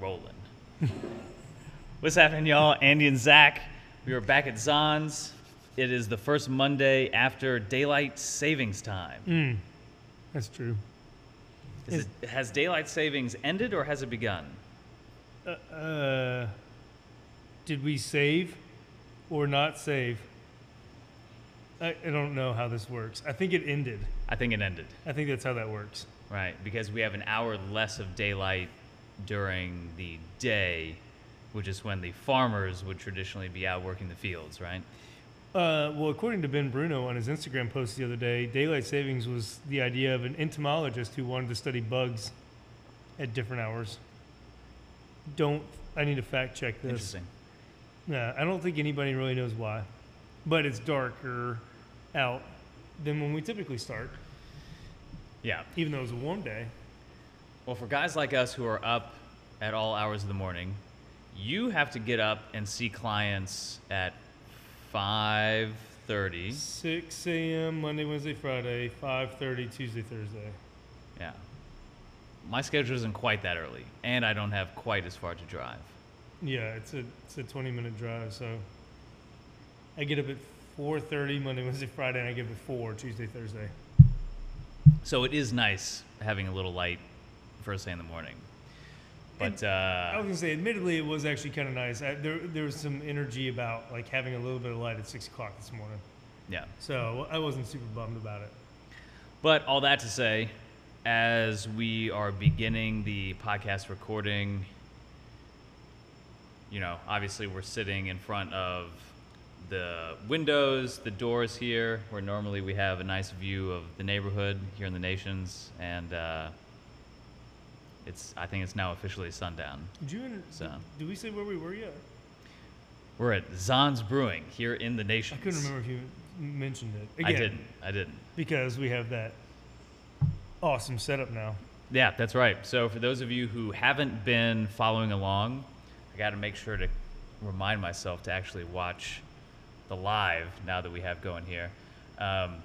rolling. What's happening, y'all? Andy and Zach. We are back at Zons. It is the first Monday after daylight savings time. Mm, that's true. Is it, has daylight savings ended or has it begun? Uh, uh, did we save or not save? I, I don't know how this works. I think it ended. I think it ended. I think that's how that works. Right, because we have an hour less of daylight during the day, which is when the farmers would traditionally be out working the fields, right? Uh, well, according to Ben Bruno on his Instagram post the other day, daylight savings was the idea of an entomologist who wanted to study bugs at different hours. Don't I need to fact check this? Interesting. Yeah, I don't think anybody really knows why, but it's darker out than when we typically start, Yeah. even though it's a warm day. Well, for guys like us who are up at all hours of the morning, you have to get up and see clients at 5:30. 6 a.m. Monday, Wednesday, Friday, 5:30 Tuesday, Thursday. Yeah. My schedule isn't quite that early, and I don't have quite as far to drive. Yeah, it's a it's a 20 minute drive, so I get up at 4:30 Monday, Wednesday, Friday, and I get up at 4 Tuesday, Thursday. So it is nice having a little light first thing in the morning. But I uh, was gonna say, admittedly, it was actually kind of nice. I, there there was some energy about like having a little bit of light at six o'clock this morning, yeah. so I wasn't super bummed about it. But all that to say, as we are beginning the podcast recording, you know, obviously we're sitting in front of the windows, the doors here, where normally we have a nice view of the neighborhood here in the Nations, and uh, it's I think it's now officially sundown. June. So. Did we say where we were yet? We're at Zons Brewing here in the nation. I couldn't remember if you mentioned it. Again, I didn't. I didn't. because we have that awesome setup now. Yeah, that's right. So for those of you who haven't been following along, I got to make sure to remind myself to actually watch the live now that we have going here. Um,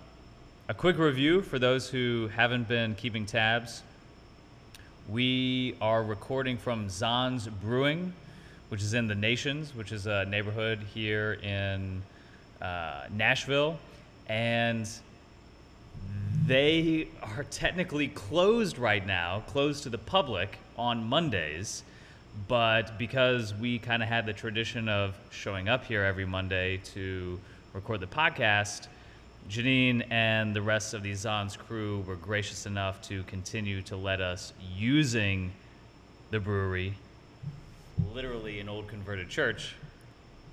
a quick review for those who haven't been keeping tabs. We are recording from Zons Brewing, which is in the Nations, which is a neighborhood here in uh, Nashville, and they are technically closed right now, closed to the public on Mondays. But because we kind of had the tradition of showing up here every Monday to record the podcast, Janine and the rest of the Zons crew were gracious enough to continue to let us using the brewery, literally an old converted church,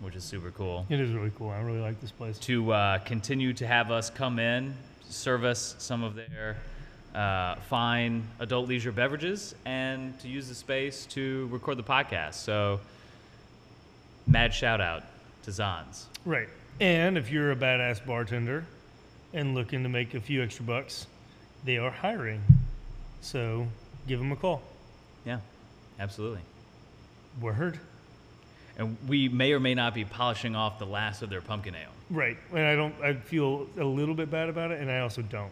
which is super cool It is really cool. I really like this place. to uh, continue to have us come in, serve us some of their uh, fine adult leisure beverages, and to use the space to record the podcast. So, mad shout out to Zons. Right. And if you're a badass bartender and looking to make a few extra bucks, they are hiring. So give them a call. Yeah, absolutely. Word. And we may or may not be polishing off the last of their pumpkin ale. Right. And I don't. I feel a little bit bad about it, and I also don't.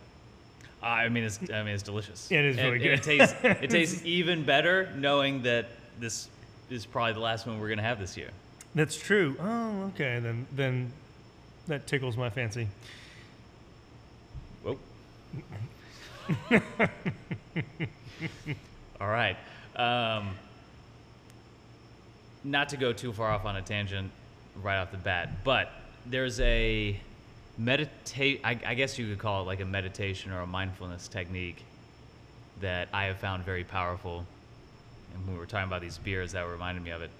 Uh, I mean, it's I mean it's delicious. It is really and good. It tastes it tastes even better knowing that this is probably the last one we're gonna have this year. That's true. Oh, okay. Then then that tickles my fancy. All right. Um, not to go too far off on a tangent right off the bat, but there's a meditate. I, I guess you could call it like a meditation or a mindfulness technique that I have found very powerful. And when we were talking about these beers, that reminded me of it.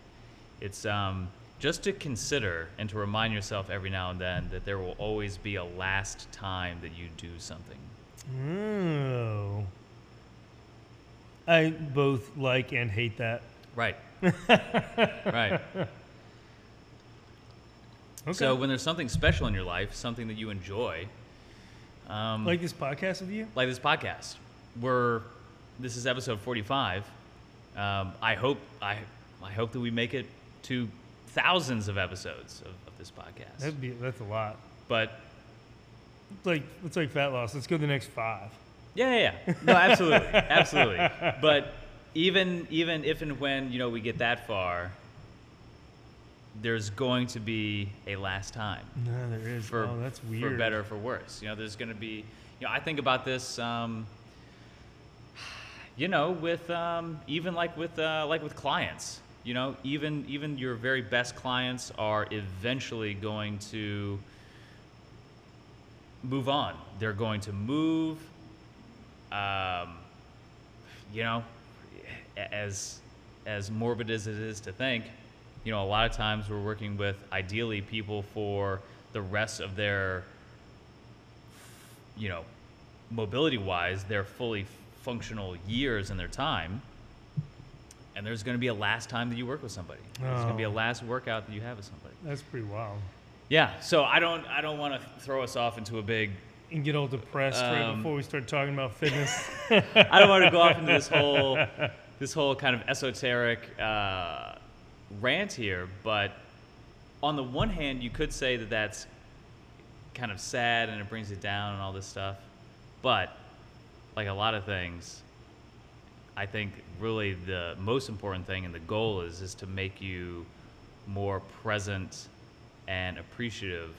It's um, just to consider and to remind yourself every now and then that there will always be a last time that you do something. Oh. I both like and hate that. Right. right. Okay. So when there's something special in your life, something that you enjoy, um, like this podcast with you? like this podcast, we're this is episode 45. Um, I hope I I hope that we make it to thousands of episodes of, of this podcast. That'd be that's a lot. but like it's like fat loss. Let's go to the next five. Yeah, yeah, yeah. No, absolutely, absolutely. But even even if and when you know we get that far, there's going to be a last time No, there is. for oh, that's weird. for better or for worse. You know, there's going to be. You know, I think about this. Um, you know, with um, even like with uh, like with clients. You know, even even your very best clients are eventually going to move on. They're going to move. Um, you know, as as morbid as it is to think, you know, a lot of times we're working with ideally people for the rest of their, you know, mobility wise, their fully functional years in their time. And there's going to be a last time that you work with somebody. There's going to be a Oh. last workout that you have with somebody. That's pretty wild. Yeah. So I don't I don't want to throw us off into a big And get all depressed right Um, before we start talking about fitness. I don't want to go off into this whole this whole kind of esoteric uh, rant here, but on the one hand, you could say that that's kind of sad and it brings it down and all this stuff, but like a lot of things, I think really the most important thing and the goal is is to make you more present and appreciative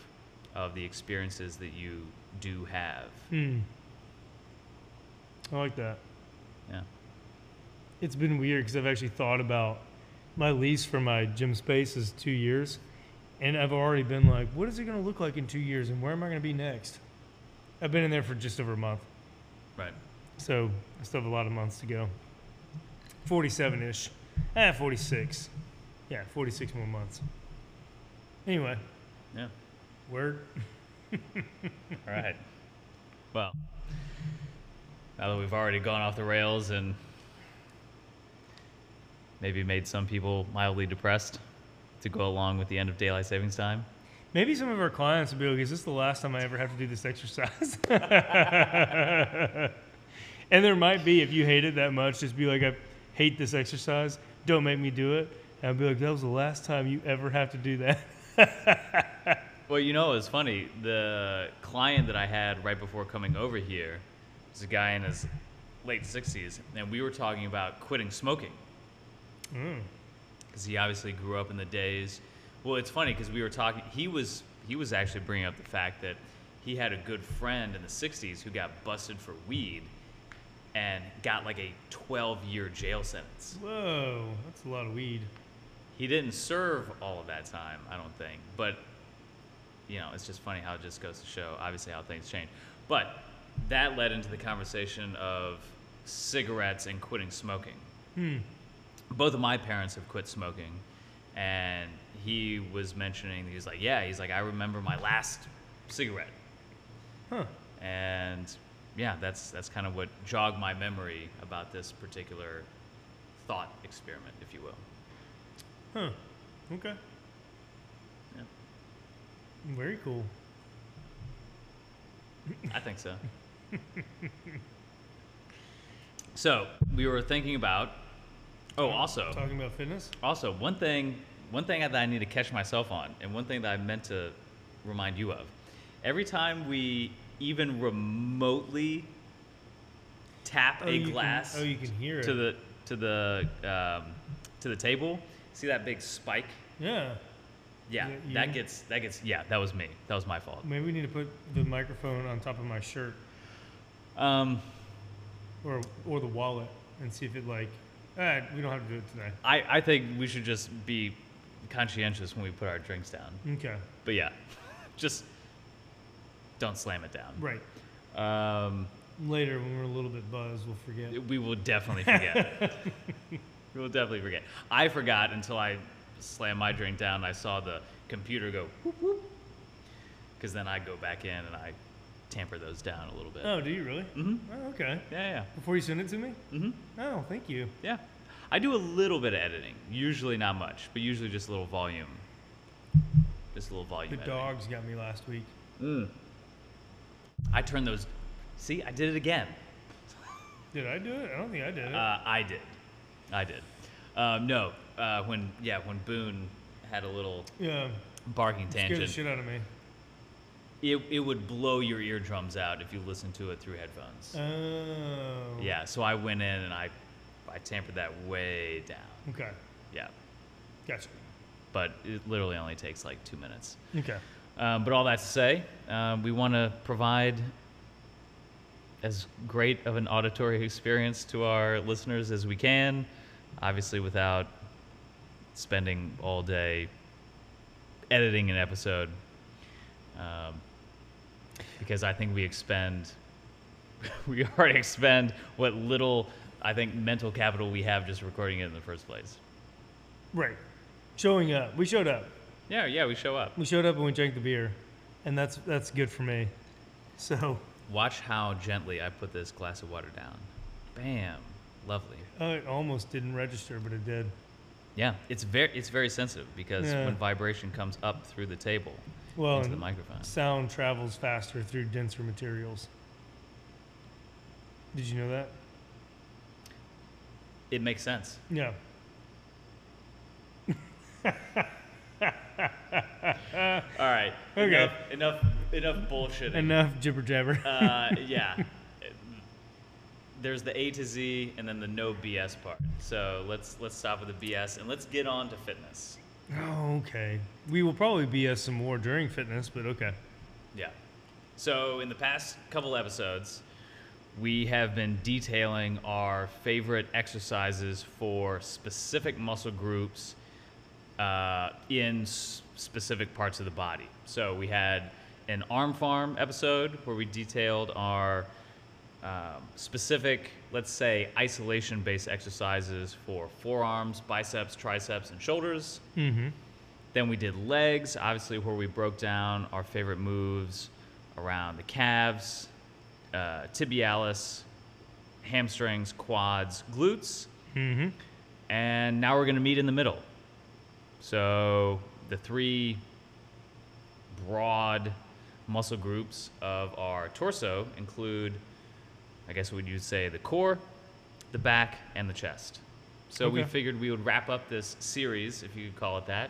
of the experiences that you do have. hmm. I like that. Yeah. It's been weird because I've actually thought about my lease for my gym space is two years, and I've already been like, what is it going to look like in two years, and where am I going to be next? I've been in there for just over a month, Right. so I still have a lot of months to go. Forty-seven ish, ah, forty-six. Yeah, forty-six more months. Anyway, Yeah. word. All right. Well, now that we've already gone off the rails and maybe made some people mildly depressed to go along with the end of daylight savings time, Maybe some of our clients will be like, is this the last time I ever have to do this exercise? and there might be, if you hate it that much, just be like, I hate this exercise. Don't make me do it. And I'll be like, that was the last time you ever have to do that. well, you know, it's funny. The client that I had right before coming over here was a guy in his late 60s, and we were talking about quitting smoking. Mm. because he obviously grew up in the days. Well, it's funny because we were talking. He was he was actually bringing up the fact that he had a good friend in the '60s who got busted for weed and got like a 12-year jail sentence. Whoa, that's a lot of weed. He didn't serve all of that time, I don't think. But you know, it's just funny how it just goes to show, obviously, how things change. But that led into the conversation of cigarettes and quitting smoking Hmm. both of my parents have quit smoking and he was mentioning he's like yeah he's like i remember my last cigarette Huh. and yeah that's that's kind of what jogged my memory about this particular thought experiment if you will Huh. Okay. Yeah. Very cool. i think so so we were thinking about oh also Talking about fitness? Also, one thing, one thing that I need to catch myself on, and one thing that I meant to remind you of, every time we even remotely tap Oh, a you can- glass oh, you can hear to it. the to the um, to the table, see that big spike? Yeah. Yeah, you- that gets that gets yeah, that was me. That was my fault. Maybe we need to put the microphone on top of my shirt Um, or or the wallet and see if it like. Ah, we don't have to do it today. I I think we should just be conscientious when we put our drinks down. Okay. But yeah, just don't slam it down. Right. Um, Later, when we're a little bit buzzed, we'll forget. we will definitely forget. we will definitely forget. I forgot until I slammed my drink down and I saw the computer go whoop whoop. Because then I go back in and I tamper those down a little bit. Oh, do you really? Mm-hmm. Oh, okay. Yeah, yeah. Before you send it to me? Mm-hmm. Oh, thank you. Yeah. I do a little bit of editing. Usually not much, but usually just a little volume. Just a little volume. The editing. dogs got me last week. Mm. I turned those. See, I did it again. Did I do it? I don't think I did it. Uh, I did. I did. Um, no, uh, when yeah, when Boone had a little yeah. barking Scared the tangent, shit out of me. it, it would blow your eardrums out if you listened to it through headphones. Oh. yeah, so I went in and I I tampered that way down. Okay. Yeah, Gotcha. but it literally only takes like two minutes. Okay. Um, but all that to say, um, we want to provide as great of an auditory experience to our listeners as we can, obviously without spending all day editing an episode. Um, because I think we expend, we already expend what little, I think, mental capital we have just recording it in the first place. Right. Showing up. We showed up. Yeah, yeah, we show up. We showed up and we drank the beer, and that's that's good for me. So Watch how gently I put this glass of water down. Bam. Lovely. uh, it almost didn't register, but it did. Yeah, it's very it's very sensitive because Yeah. when vibration comes up through the table Well, into the and microphone. sound travels faster through denser materials. Did you know that? It makes sense. Yeah. All right. Okay. Enough enough enough bullshitting. Enough jibber jabber. uh, yeah. There's the A to Z and then the no BS part. So let's let's stop with the BS and let's get on to fitness. oh, okay. We will probably BS some more during fitness, but okay. Yeah. So in the past couple episodes, we have been detailing our favorite exercises for specific muscle groups uh, in s- specific parts of the body. So we had an arm farm episode where we detailed our um, specific, let's say, isolation based exercises for forearms, biceps, triceps, and shoulders. Mm-hmm. Then we did legs, obviously, where we broke down our favorite moves around the calves, uh, tibialis, hamstrings, quads, glutes. Mm-hmm. And now we're going to meet in the middle. So the three broad muscle groups of our torso include, I guess what you'd say, the core, the back, and the chest. So we figured we would wrap up this series, if you could call it that,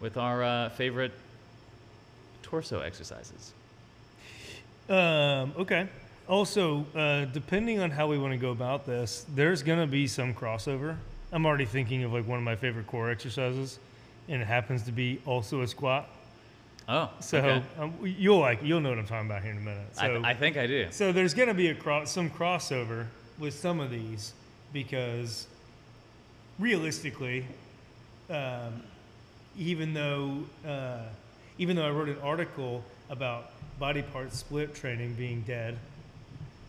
with our uh, favorite torso exercises. Um, okay. Also, uh, depending on how we want to go about this, there's gonna be some crossover. I'm already thinking of like one of my favorite core exercises, and it happens to be also a squat. Oh, So okay. um, you'll like you'll know what I'm talking about here in a minute. I, So I think I do. so there's gonna be a cross some crossover with some of these because realistically, um, even though uh, even though I wrote an article about body part split training being dead,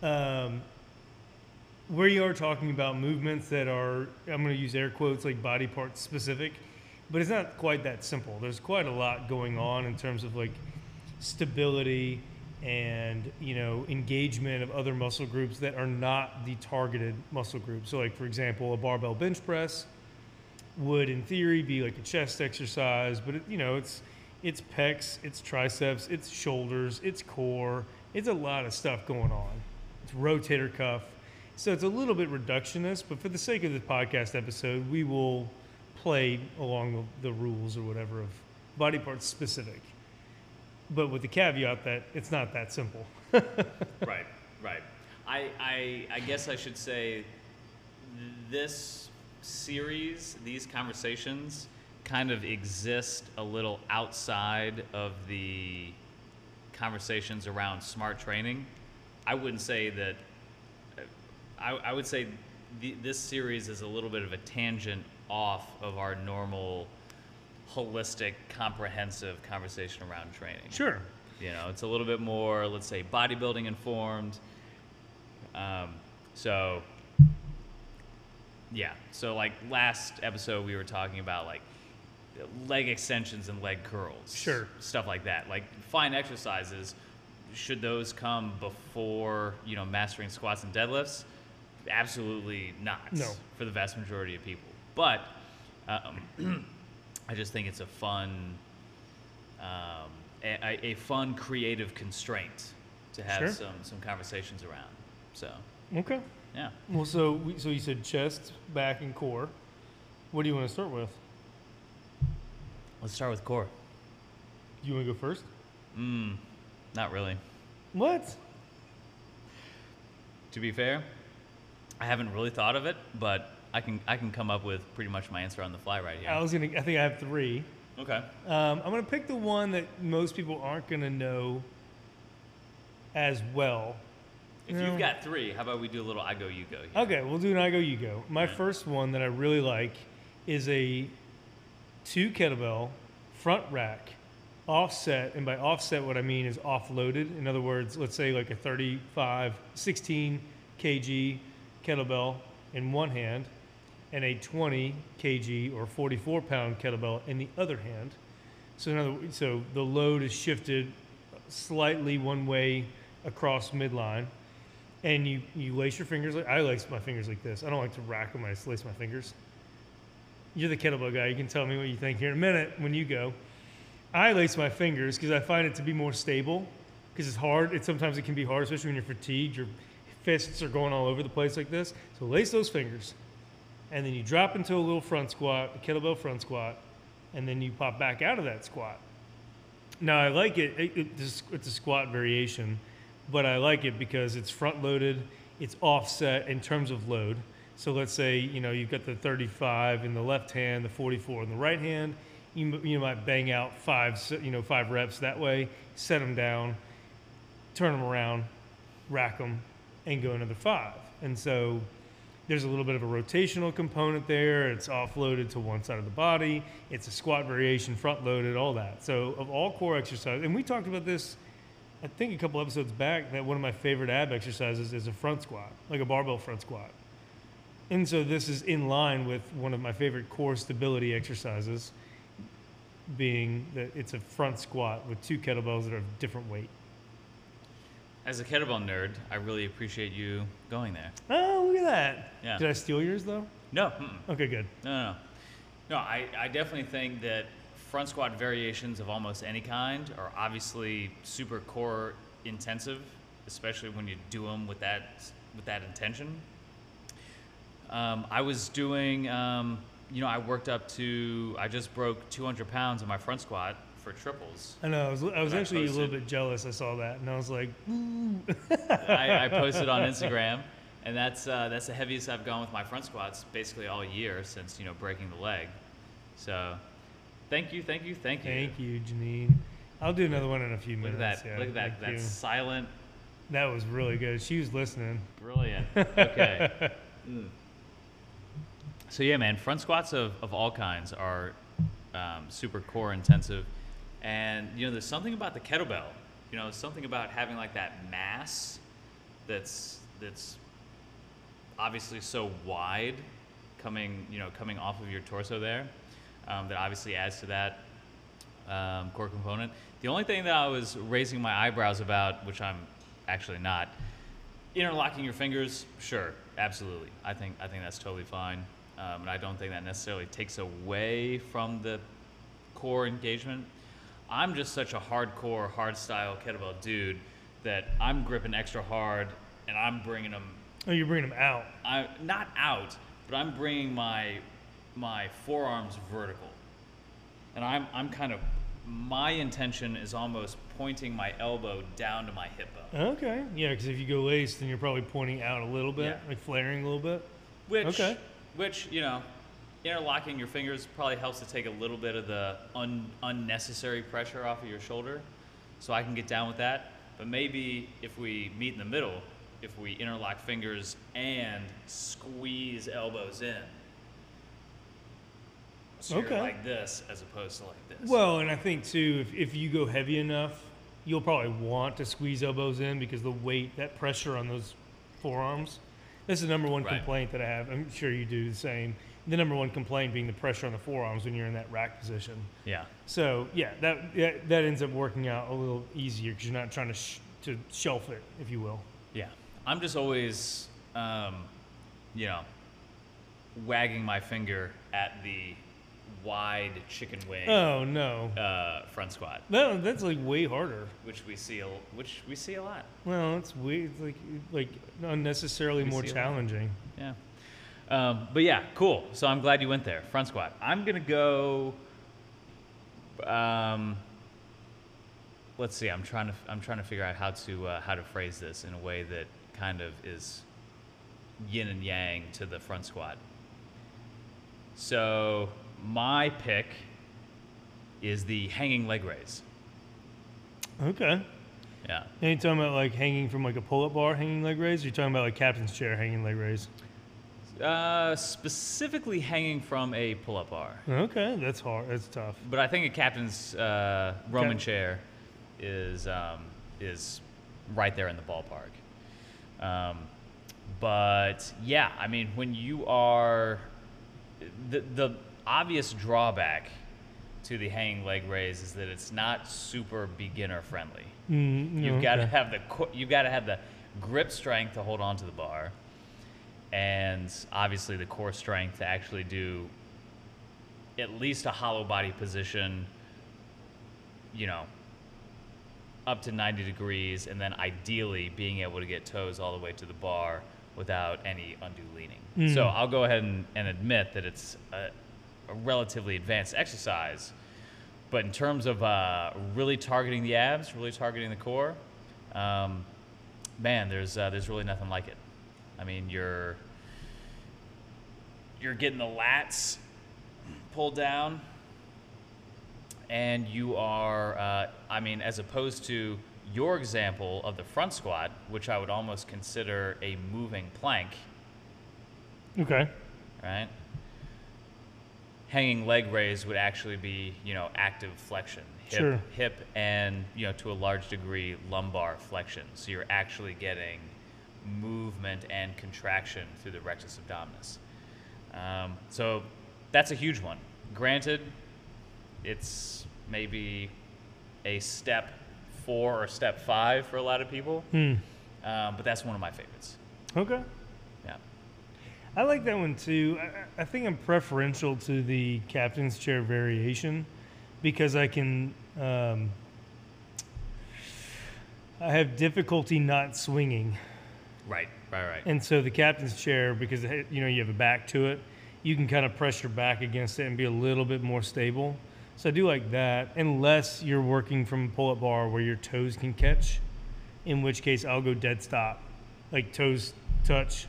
um, where you are talking about movements that are I'm going to use air quotes like body part specific, but it's not quite that simple. There's quite a lot going on in terms of like stability and you know engagement of other muscle groups that are not the targeted muscle group. So like for example, a barbell bench press would in theory be like a chest exercise, but it, you know it's it's pecs, it's triceps, it's shoulders, it's core, it's a lot of stuff going on. It's rotator cuff. So it's a little bit reductionist, but for the sake of the podcast episode, we will play along the, the rules or whatever of body parts specific. But with the caveat that it's not that simple. right, right. I, I, I guess I should say this series, these conversations, kind of exist a little outside of the conversations around smart training. I wouldn't say that. I, I would say the, this series is a little bit of a tangent off of our normal, holistic, comprehensive conversation around training. Sure. You know, it's a little bit more, let's say, bodybuilding informed. Um, so, yeah. So, like last episode, we were talking about like leg extensions and leg curls. Sure. Stuff like that. Like fine exercises. Should those come before you know mastering squats and deadlifts? Absolutely not. No. For the vast majority of people, but um, I just think it's a fun, um, a, a fun creative constraint to have Sure. some some conversations around. So Okay. yeah, Well, so we, so you said chest, back, and core. What do you want to start with? let's start with core. Do you want to go first? Mm, not really. What? To be fair, I haven't really thought of it, but I can I can come up with pretty much my answer on the fly right here. I was gonna. I think I have three. Okay. Um, I'm gonna pick the one that most people aren't gonna know as well. If you've got three, how about we do a little I go you go? Here? Okay, we'll do an I go, you go. My Alright. first one that I really like is a two kettlebell front rack offset. And by offset, what I mean is offloaded. In other words, let's say like a 35, 16 kg kettlebell in one hand and a 20 kg or 44 pound kettlebell in the other hand. So, so the load is shifted slightly one way across midline and you, you lace your fingers like I lace my fingers like this. I don't like to rack them. I just lace my fingers. You're the kettlebell guy. You can tell me what you think here in a minute when you go. I lace my fingers because I find it to be more stable. Because it's hard. It sometimes it can be hard, especially when you're fatigued. Your fists are going all over the place like this. So lace those fingers, and then you drop into a little front squat, a kettlebell front squat, and then you pop back out of that squat. Now I like it. it, it it's, a squat variation, but I like it because it's front loaded. It's offset in terms of load. So let's say you know you've got the 35 in the left hand, the 44 in the right hand. You, you might bang out five you know five reps that way. Set them down, turn them around, rack them, and go another five. And so there's a little bit of a rotational component there. It's offloaded to one side of the body. It's a squat variation, front loaded, all that. So of all core exercises, and we talked about this, I think a couple episodes back, that one of my favorite ab exercises is a front squat, like a barbell front squat. And so this is in line with one of my favorite core stability exercises, being that it's a front squat with two kettlebells that are of different weight. As a kettlebell nerd, I really appreciate you going there. Oh, look at that. Yeah. Did I steal yours though? No, mm-mm. Okay, good. no, no, no. No, I, I definitely think that front squat variations of almost any kind are obviously super core intensive, especially when you do them with that with that intention. Um, I was doing, um, you know, I worked up to, I just broke 200 pounds in my front squat for triples. I know. I was, I was I actually a little bit jealous. I saw that, and I was like, I, I posted on Instagram, and that's uh, that's the heaviest I've gone with my front squats basically all year since you know breaking the leg. So, thank you, thank you, thank you. "Thank you, Janine." I'll do another one in a few minutes. Look at that! yeah, look at that! That you. silent, That was really good. She was listening. brilliant. Okay. Mm. So yeah, man, front squats of, of all kinds are um, super core intensive, and you know, there's something about the kettlebell. You know, something about having like that mass that's that's obviously so wide coming you know coming off of your torso there um, that obviously adds to that um, core component the only thing that i was raising my eyebrows about which i'm actually not interlocking your fingers sure absolutely i think i think that's totally fine um, and i don't think that necessarily takes away from the core engagement i'm just such a hardcore hard style kettlebell dude that i'm gripping extra hard and i'm bringing them Oh, you're bringing them out. I not out, but I'm bringing my my forearms vertical, and I'm I'm kind of my intention is almost pointing my elbow down to my hip bone, Okay. Yeah, because if you go laced, then you're probably pointing out a little bit, Yeah. like flaring a little bit. which Okay. which you know, interlocking your fingers probably helps to take a little bit of the un, unnecessary pressure off of your shoulder, so I can get down with that. But maybe if we meet in the middle, if we interlock fingers and squeeze elbows in. So Okay. like this as opposed to like this. Well, and I think too, if, if you go heavy enough, you'll probably want to squeeze elbows in because the weight, that pressure on those forearms, that's the number one Right. complaint that I have. I'm sure you do the same. The number one complaint being the pressure on the forearms when you're in that rack position. yeah. So yeah, that that, that ends up working out a little easier because you're not trying to sh- to shelf it, if you will. Yeah. I'm just always, um, you know, wagging my finger at the wide chicken wing Oh no, uh, front squat, no, that's like way harder. which we see, a, which we see a lot. Well, it's way it's like like unnecessarily We more see a lot. challenging. Yeah. Um, but yeah, cool. So I'm glad you went there. Front squat. I'm gonna go. Um, let's see. I'm trying to. I'm trying to figure out how to uh, how to phrase this in a way that kind of is yin and yang to the front squat. So my pick is the hanging leg raise. Okay. Yeah. Are you talking about like hanging from like a pull-up bar, hanging leg raise? Or you talking about like captain's chair, hanging leg raise? Uh, specifically hanging from a pull-up bar. Okay, that's hard. That's tough. But I think a captain's uh, Roman Okay. chair is um, is right there in the ballpark. Um, but yeah, I mean, when you are the the obvious drawback to the hanging leg raise is that it's not super beginner friendly. Mm, You've got to okay. have the you've got to have the grip strength to hold onto the bar, and obviously the core strength to actually do at least a hollow body position. You know, up to 90 degrees, and then ideally being able to get toes all the way to the bar without any undue leaning. So Mm. I'll go ahead and, and admit that it's a, a relatively advanced exercise. But in terms of uh, really targeting the abs, really targeting the core, um, man, there's uh, there's really nothing like it. I mean, you're you're getting the lats pulled down, and you are, uh, I mean, as opposed to your example of the front squat, which I would almost consider a moving plank, Okay. right? Hanging leg raise would actually be, you know, active flexion, hip, Sure. hip, and you know, to a large degree, lumbar flexion. So you're actually getting movement and contraction through the rectus abdominis. Um, so that's a huge one. Granted, it's maybe a step four or step five for a lot of people, Hmm. um, but that's one of my favorites. Okay. Yeah. I like that one too. I- I, think I'm preferential to the captain's chair variation because I can. Um, I have difficulty not swinging, Right. Right. Right. and so the captain's chair because you know you have a back to it, you can kind of press your back against it and be a little bit more stable. So I do like that, unless you're working from a pull-up bar where your toes can catch, in which case I'll go dead stop, like toes touch,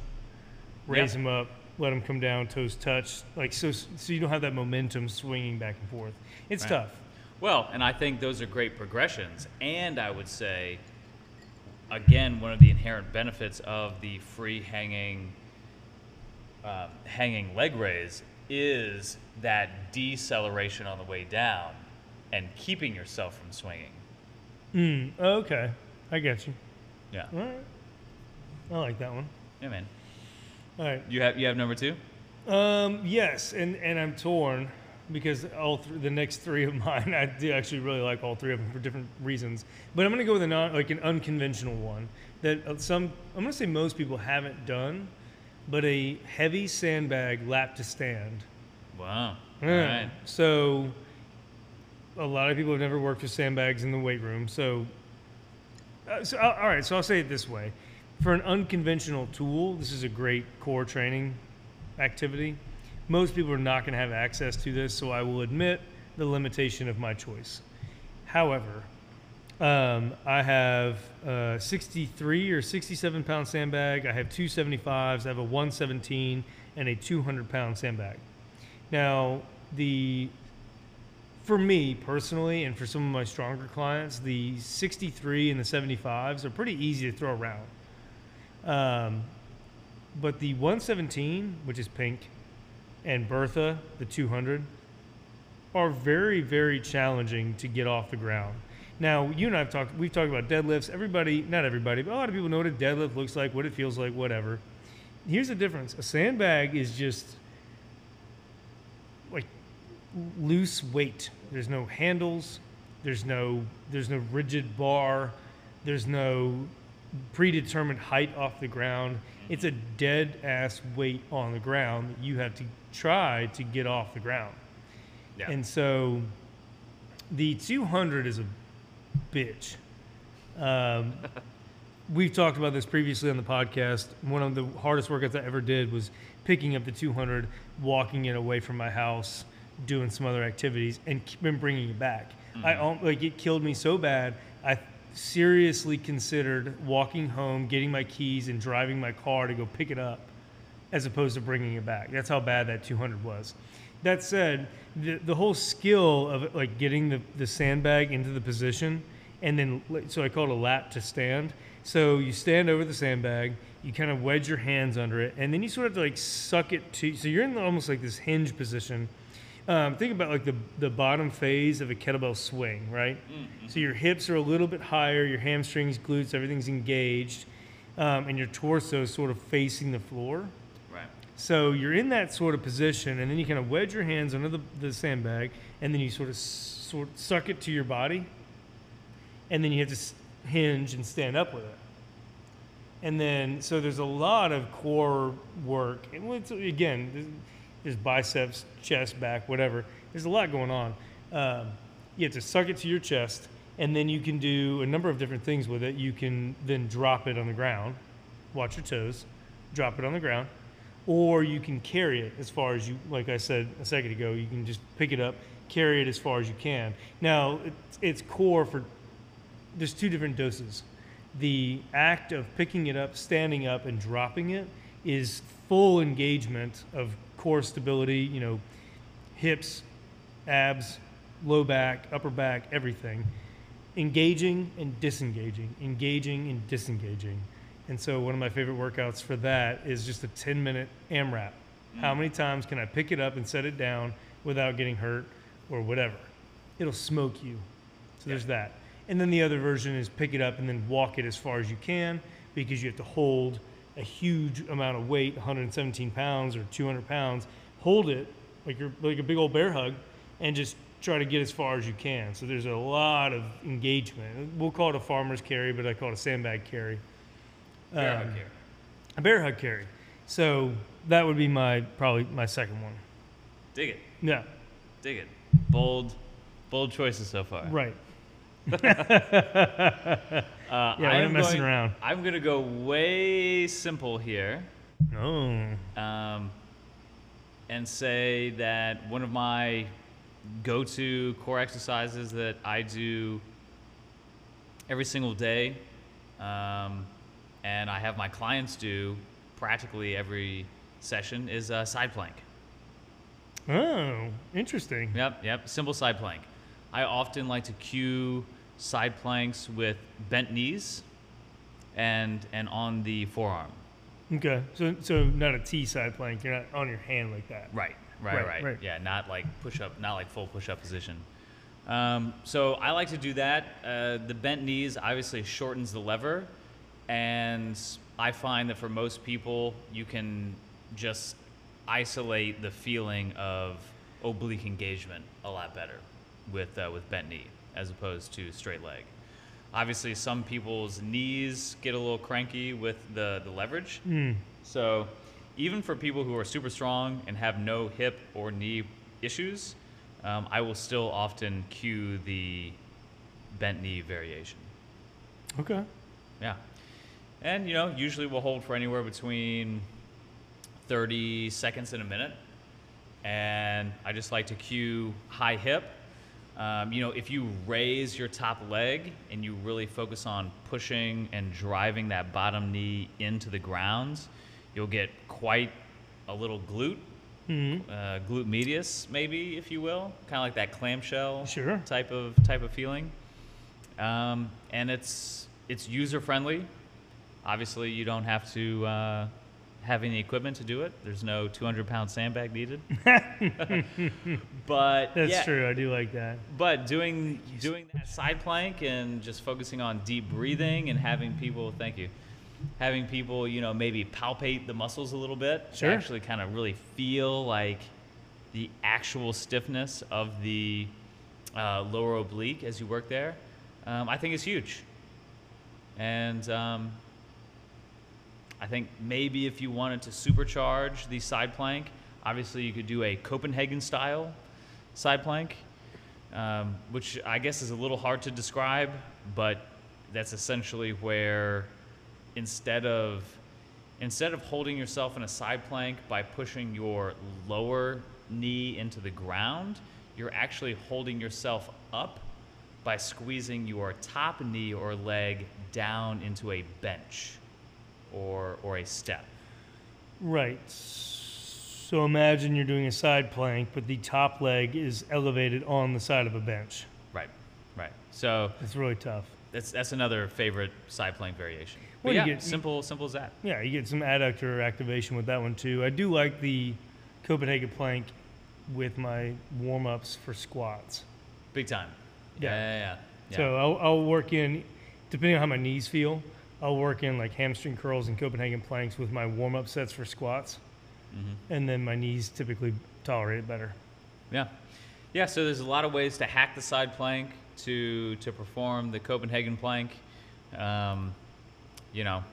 raise Yeah. them up, let them come down, toes touch, like so. So you don't have that momentum swinging back and forth. It's Right. tough. Well, and I think those are great progressions. And I would say, again, one of the inherent benefits of the free hanging, uh, hanging leg raise is that deceleration on the way down and keeping yourself from swinging. Mm, okay, I get you. Yeah. All right, I like that one. Yeah, man. All right. You have you have number two? Um, yes, and, and I'm torn because all th- the next three of mine, I do actually really like all three of them for different reasons. But I'm going to go with a non, like an unconventional one that uh, some I'm going to say most people haven't done, but a heavy sandbag lap to stand. Wow. All Yeah. right. So a lot of people have never worked with sandbags in the weight room. So, uh, so uh, all right. So I'll say it this way: for an unconventional tool, this is a great core training activity. Most people are not going to have access to this, so I will admit the limitation of my choice. However, um, I have a 63 or 67 pound sandbag. I have two 75s. I have a 117 and a 200 pound sandbag. Now, the for me personally, and for some of my stronger clients, the 63 and the 75s are pretty easy to throw around. Um, but the 117, which is pink, and Bertha, the 200, are very, very challenging to get off the ground. Now, you and I have talked, we've talked about deadlifts. Everybody, not everybody, but a lot of people know what a deadlift looks like, what it feels like, whatever. Here's the difference a sandbag is just like loose weight. There's no handles, there's no, there's no rigid bar, there's no predetermined height off the ground. It's a dead ass weight on the ground that you have to try to get off the ground. Yeah. And so the 200 is a bitch. Um, we've talked about this previously on the podcast. One of the hardest workouts I ever did was picking up the 200, walking it away from my house, doing some other activities, and bringing it back. I al- like it killed me so bad. I seriously considered walking home, getting my keys, and driving my car to go pick it up, as opposed to bringing it back. That's how bad that 200 was. That said, the, the whole skill of like getting the, the sandbag into the position and then so I call it a lap to stand. So you stand over the sandbag, you kind of wedge your hands under it, and then you sort of have to like suck it to. So you're in almost like this hinge position. Um, think about like the the bottom phase of a kettlebell swing, right? So your hips are a little bit higher, your hamstrings, glutes, everything's engaged, um, and your torso is sort of facing the floor. So you're in that sort of position, and then you kind of wedge your hands under the, the sandbag, and then you sort of sort suck it to your body, and then you have to hinge and stand up with it. And then, so there's a lot of core work, and again, there's, there's biceps, chest, back, whatever. There's a lot going on. Um, you have to suck it to your chest, and then you can do a number of different things with it. You can then drop it on the ground, watch your toes, drop it on the ground, or you can carry it as far as you, like I said a second ago, you can just pick it up, carry it as far as you can. Now, it's, it's core for, there's two different doses. The act of picking it up, standing up, and dropping it is full engagement of core stability, you know, hips, abs, low back, upper back, everything. Engaging and disengaging, engaging and disengaging. And so one of my favorite workouts for that is just a 10 minute AMRAP. How mm. many times can I pick it up and set it down without getting hurt or whatever? It'll smoke you. So there's that. And then the other version is pick it up and then walk it as far as you can because you have to hold a huge amount of weight, 117 pounds or 200 pounds, hold it like you're like a big old bear hug and just try to get as far as you can. So there's a lot of engagement. We'll call it a farmer's carry, but I call it a sandbag carry. Bear Um, hug here. A bear hug carry. So that would be my probably my second one. Dig it. Yeah, Dig it. Bold, bold choices so far. right. Uh, Yeah, I we're am not messing going, around. I'm gonna go way simple here, Oh, um, and say that one of my go-to core exercises that I do every single day, um, and I have my clients do practically every session is a side plank. oh, interesting. Yep, yep. Simple side plank. I often like to cue side planks with bent knees and and on the forearm. Okay, so so not a T side plank. You're not on your hand like that. Right, right, Right, right. right. Yeah, not like push up, not like full push up position. Um, so I like to do that. Uh, the bent knees obviously shortens the lever, and I find that for most people, you can just isolate the feeling of oblique engagement a lot better with uh, with bent knee as opposed to straight leg. Obviously, some people's knees get a little cranky with the, the leverage. Mm. So, even for people who are super strong and have no hip or knee issues, um, I will still often cue the bent knee variation. Okay. Yeah. And, you know, usually we'll hold for anywhere between 30 seconds and a minute. And I just like to cue high hip. Um, you know, if you raise your top leg and you really focus on pushing and driving that bottom knee into the ground, you'll get quite a little glute, hmm uh, glute medius, maybe, if you will, kind of like that clamshell Sure. type of type of feeling. Um, and it's it's user friendly. Obviously, you don't have to uh, have any equipment to do it. There's no 200 pound sandbag needed. but That's yeah, true. I do like that. but doing doing that side plank and just focusing on deep breathing and having people, thank you, having people, you know, maybe palpate the muscles a little bit Sure. to actually kind of really feel like the actual stiffness of the uh, lower oblique as you work there, um, I think is huge. And um, I think maybe if you wanted to supercharge the side plank, obviously you could do a Copenhagen style side plank, um, which I guess is a little hard to describe, but that's essentially where instead of instead of holding yourself in a side plank by pushing your lower knee into the ground, you're actually holding yourself up by squeezing your top knee or leg down into a bench or or a step. Right. So imagine you're doing a side plank, but the top leg is elevated on the side of a bench. Right, right. So It's really tough. that's that's another favorite side plank variation. But Well, you yeah, get- simple, simple as that. Yeah, you get some adductor activation with that one too. I do like the Copenhagen plank with my warm ups for squats. Big time. Yeah. Yeah, yeah, yeah. yeah. So I'll, I'll work in, depending on how my knees feel, I'll work in like hamstring curls and Copenhagen planks with my warm up sets for squats. Mm-hmm. And then my knees typically tolerate it better. Yeah, yeah. So there's a lot of ways to hack the side plank to to perform the Copenhagen plank. Um, you know,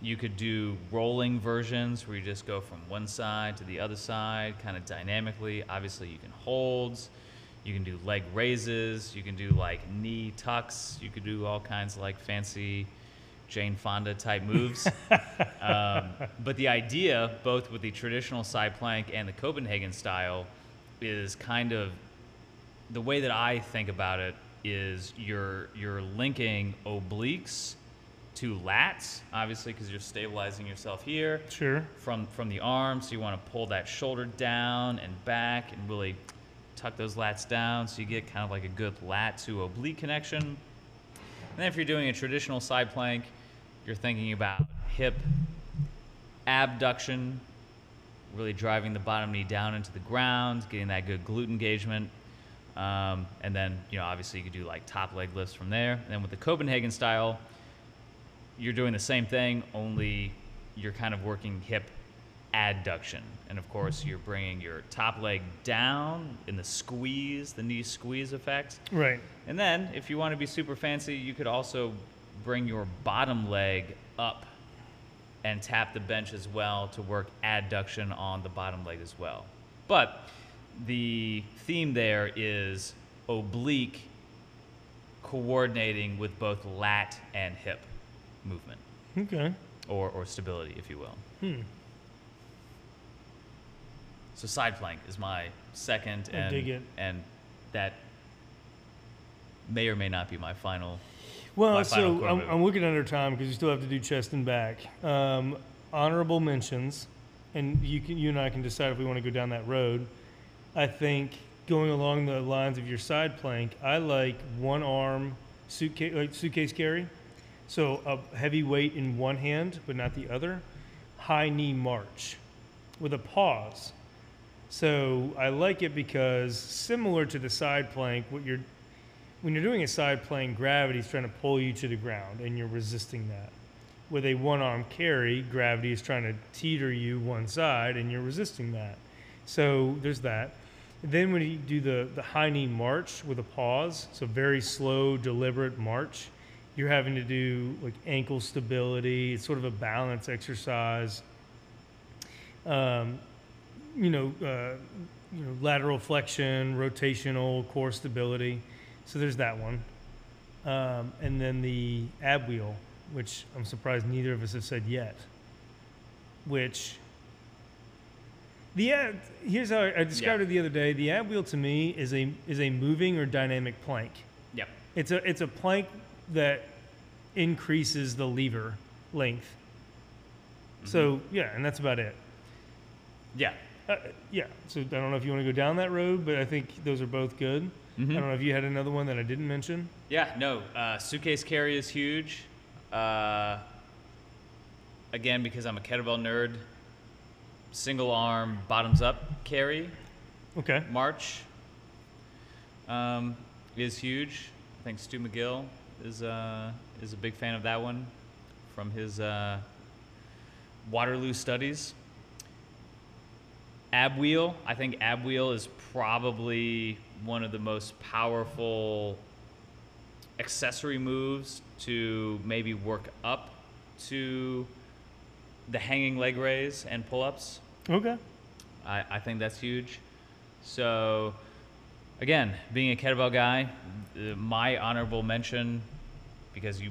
you could do rolling versions where you just go from one side to the other side, kind of dynamically. Obviously, you can holds. You can do leg raises. You can do like knee tucks. You could do all kinds of like fancy Jane Fonda type moves. um, but the idea, both with the traditional side plank and the Copenhagen style, is kind of the way that I think about it is you're you're linking obliques to lats, obviously because you're stabilizing yourself here Sure. from from the arm. So you want to pull that shoulder down and back and really tuck those lats down so you get kind of like a good lat to oblique connection. And then if you're doing a traditional side plank, you're thinking about hip abduction, really driving the bottom knee down into the ground, getting that good glute engagement. Um, and then, you know, obviously you could do like top leg lifts from there. And then with the Copenhagen style, you're doing the same thing, only you're kind of working hip adduction. And of course, you're bringing your top leg down in the squeeze, the knee squeeze effect. Right. And then, if you want to be super fancy, you could also bring your bottom leg up and tap the bench as well to work adduction on the bottom leg as well. But the theme there is oblique coordinating with both lat and hip movement Okay. or, or stability, if you will. Hmm. So side plank is my second, I and dig it. and that may or may not be my final. Well, so I'm. I'm looking under time because you still have to do chest and back. Um, honorable mentions, and you can you and I can decide if we want to go down that road. I think going along the lines of your side plank, I like one arm suitcase like suitcase carry, so a heavy weight in one hand but not the other, high knee march, with a pause. So I like it because similar to the side plank, what you're when you're doing a side plank, gravity is trying to pull you to the ground and you're resisting that. With a one arm carry, gravity is trying to teeter you one side and you're resisting that. So there's that. Then when you do the, the high knee march with a pause, so very slow, deliberate march, you're having to do like ankle stability. It's sort of a balance exercise. Um, you know, uh, you know, lateral flexion, rotational, core stability. So there's that one. Um, and then the ab wheel, which I'm surprised neither of us have said yet. Which the ab, here's how I, described Yeah. it the other day. The ab wheel to me is a is a moving or dynamic plank. Yep. It's a it's a plank that increases the lever length. So yeah, and that's about it. Yeah. Uh, yeah. So I don't know if you want to go down that road, but I think those are both good. Mhm. I don't know if you had another one that I didn't mention. Yeah, no. Uh, suitcase carry is huge. Uh, again, because I'm a kettlebell nerd, single arm, bottoms up carry, Okay. march um, is huge. I think Stu McGill is, uh, is a big fan of that one from his uh, Waterloo studies. Ab wheel, I think ab wheel is probably one of the most powerful accessory moves to maybe work up to the hanging leg raise and pull ups. Okay. I, I think that's huge. So, again, being a kettlebell guy, uh, my honorable mention, because you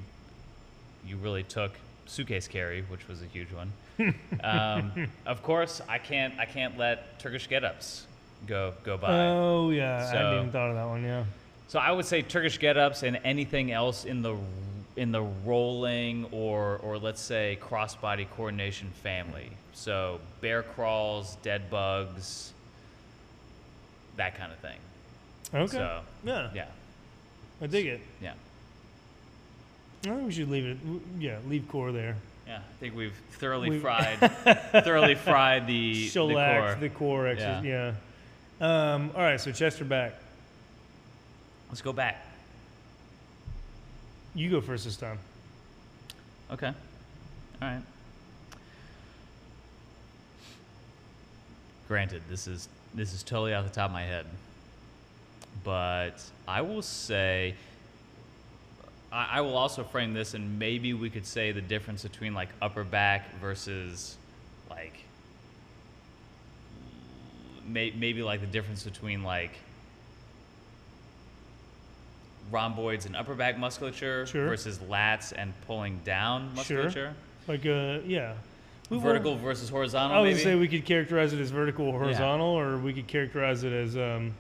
you really took suitcase carry, which was a huge one. um, of course, I can't I can't let Turkish get-ups go go by. Oh yeah, I hadn't even thought of that one. Yeah. So I would say Turkish get-ups and anything else in the in the rolling or or let's say crossbody coordination family. So bear crawls, dead bugs, that kind of thing. Okay. So yeah, yeah, I dig it. yeah, I think we should leave it. Yeah, leave core there. yeah. I think we've thoroughly We've- fried, thoroughly fried the the core. the core exercise. Yeah. Um, all right, so Chester back. Let's go back. You go first this time. Okay. All right. Granted, this is this is totally off the top of my head, but I will say I, I will also frame this, and maybe we could say the difference between like upper back versus like may, maybe like the difference between like rhomboids and upper back musculature Sure. versus lats and pulling down musculature. Sure. Like, uh, yeah. Vertical versus horizontal. I would maybe? say we could characterize it as vertical or horizontal, or we could characterize it as um,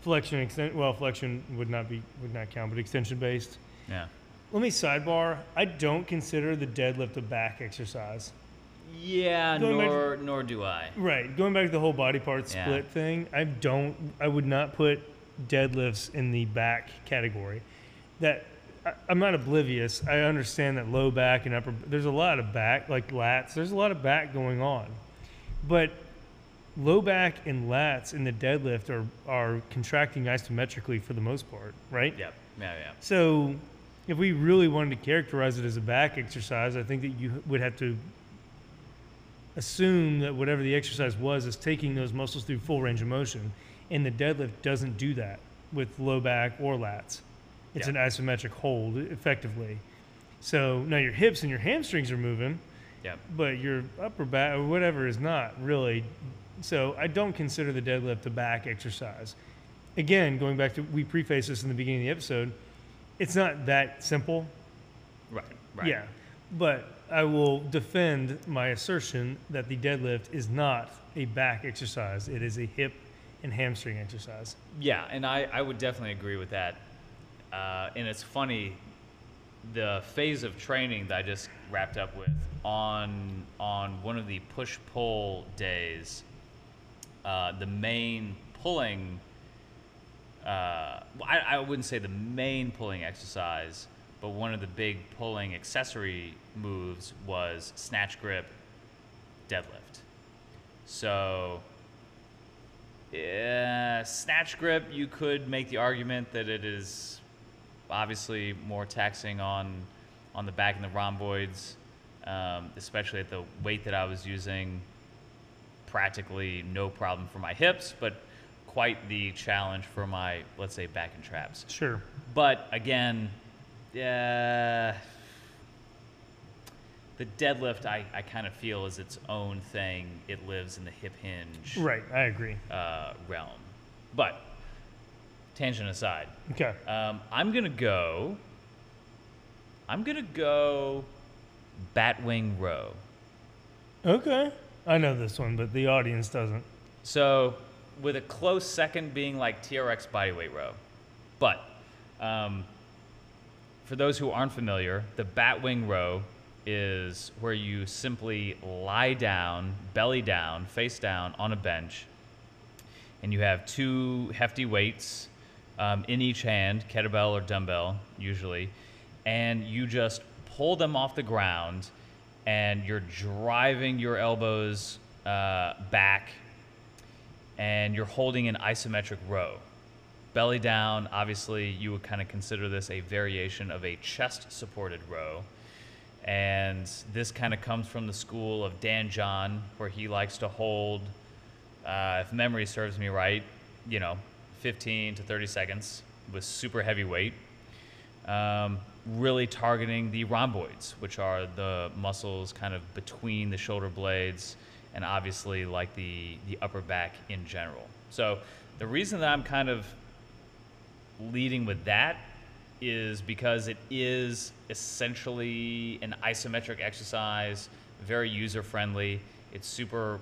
flexion extent. Well, flexion would not be would not count, but extension based. yeah. Let me sidebar. I don't consider the deadlift a back exercise. Yeah, Going back to- nor nor do I. Right. Going back to the whole body part Yeah. split thing, I don't. I would not put deadlifts in the back category. That I, I'm not oblivious. I understand that low back and upper. There's a lot of back, like lats. There's a lot of back going on, but low back and lats in the deadlift are are contracting isometrically for the most part, right? Yep. Yeah, yeah. So, if we really wanted to characterize it as a back exercise, I think that you would have to assume that whatever the exercise was is taking those muscles through full range of motion, and the deadlift doesn't do that with low back or lats. It's Yeah. an isometric hold effectively. So now your hips and your hamstrings are moving, Yep. but your upper back or whatever is not really. So I don't consider the deadlift a back exercise. Again, going back to we preface this in the beginning of the episode, it's not that simple. Right. Right. Yeah, but I will defend my assertion that the deadlift is not a back exercise. It is a hip and hamstring exercise. Yeah, and I, I would definitely agree with that. Uh, and it's funny, the phase of training that I just wrapped up with on on one of the push pull days, uh, the main pulling. Uh, I, I wouldn't say the main pulling exercise, but one of the big pulling accessory moves was snatch grip, deadlift. So yeah, snatch grip, you could make the argument that it is obviously more taxing on on the back and the rhomboids, um, especially at the weight that I was using. Practically no problem for my hips, but quite the challenge for my, let's say, back and traps. Sure. But again, yeah, the deadlift I, I kind of feel is its own thing. It lives in the hip hinge Right. I agree. uh, realm. But tangent aside, Okay. um, I'm gonna go. I'm gonna go Batwing row. Okay. I know this one, but the audience doesn't. So, with a close second being like TRX bodyweight row. But um, for those who aren't familiar, the Batwing row is where you simply lie down, belly down, face down on a bench, and you have two hefty weights um, in each hand, kettlebell or dumbbell, usually, and you just pull them off the ground, and you're driving your elbows uh, back, and you're holding an isometric row. Belly down, obviously, you would kind of consider this a variation of a chest supported row. And this kind of comes from the school of Dan John, where he likes to hold, uh, if memory serves me right, you know, 15 to 30 seconds with super heavy weight. Um, really targeting the rhomboids, which are the muscles kind of between the shoulder blades and obviously like the, the upper back in general. So the reason that I'm kind of leading with that is because it is essentially an isometric exercise, very user friendly. It's super,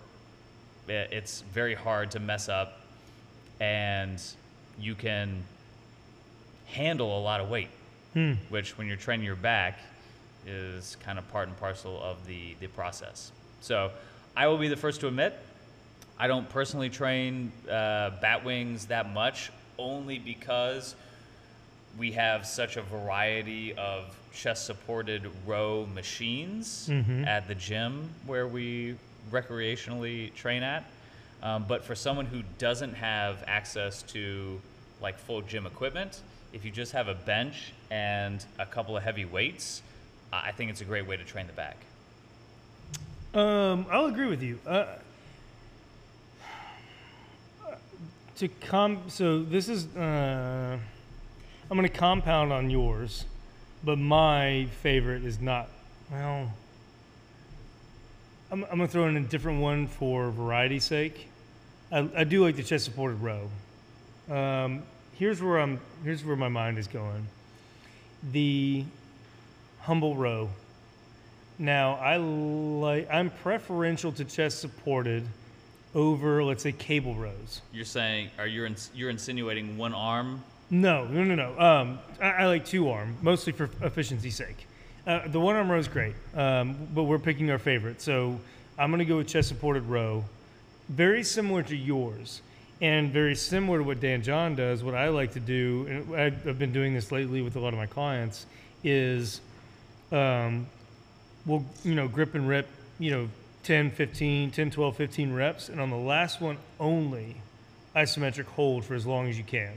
eh, it's very hard to mess up, and you can handle a lot of weight. Hmm. which when you're training your back is kind of part and parcel of the, the process. So I will be the first to admit, I don't personally train uh, bat wings that much, only because we have such a variety of chest supported row machines Mhm. at the gym where we recreationally train at. Um, but for someone who doesn't have access to like full gym equipment, if you just have a bench and a couple of heavy weights, I I think it's a great way to train the back. Um, I'll agree with you. Uh, to com, so this is uh, I'm going to compound on yours, but my favorite is not. Well, I'm, I'm going to throw in a different one for variety's sake. I, I do like the chest supported row. Um, here's where I'm. Here's where my mind is going. The humble row. Now, I like I'm preferential to chest supported over, let's say, cable rows. You're saying, are you ins- you're insinuating one arm? No, no, no, no. Um, I, I like two arm, mostly for efficiency's sake. Uh, the one arm row is great, um, but we're picking our favorite. So I'm going to go with chest supported row. Very similar to yours, and very similar to what Dan John does. What I like to do, and I've been doing this lately with a lot of my clients, is um, we'll you know grip and rip you know 10 15 10 12 15 reps and on the last one only isometric hold for as long as you can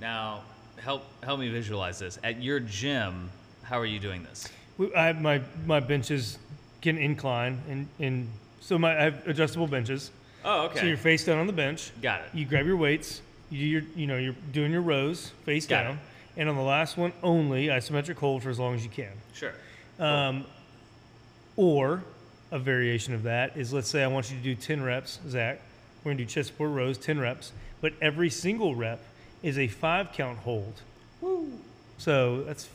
Now, help help me visualize this. At your gym, how are you doing this? I have my my benches can incline and and so my I have adjustable benches Oh, okay. so you're face down on the bench Got it. you grab your weights you do your you know you're doing your rows face Got down it. and on the last one only isometric hold for as long as you can Sure. Um, or a variation of that is let's say I want you to do 10 reps, Zach. We're going to do chest support rows, 10 reps, but every single rep is a five count hold. Woo. So that's,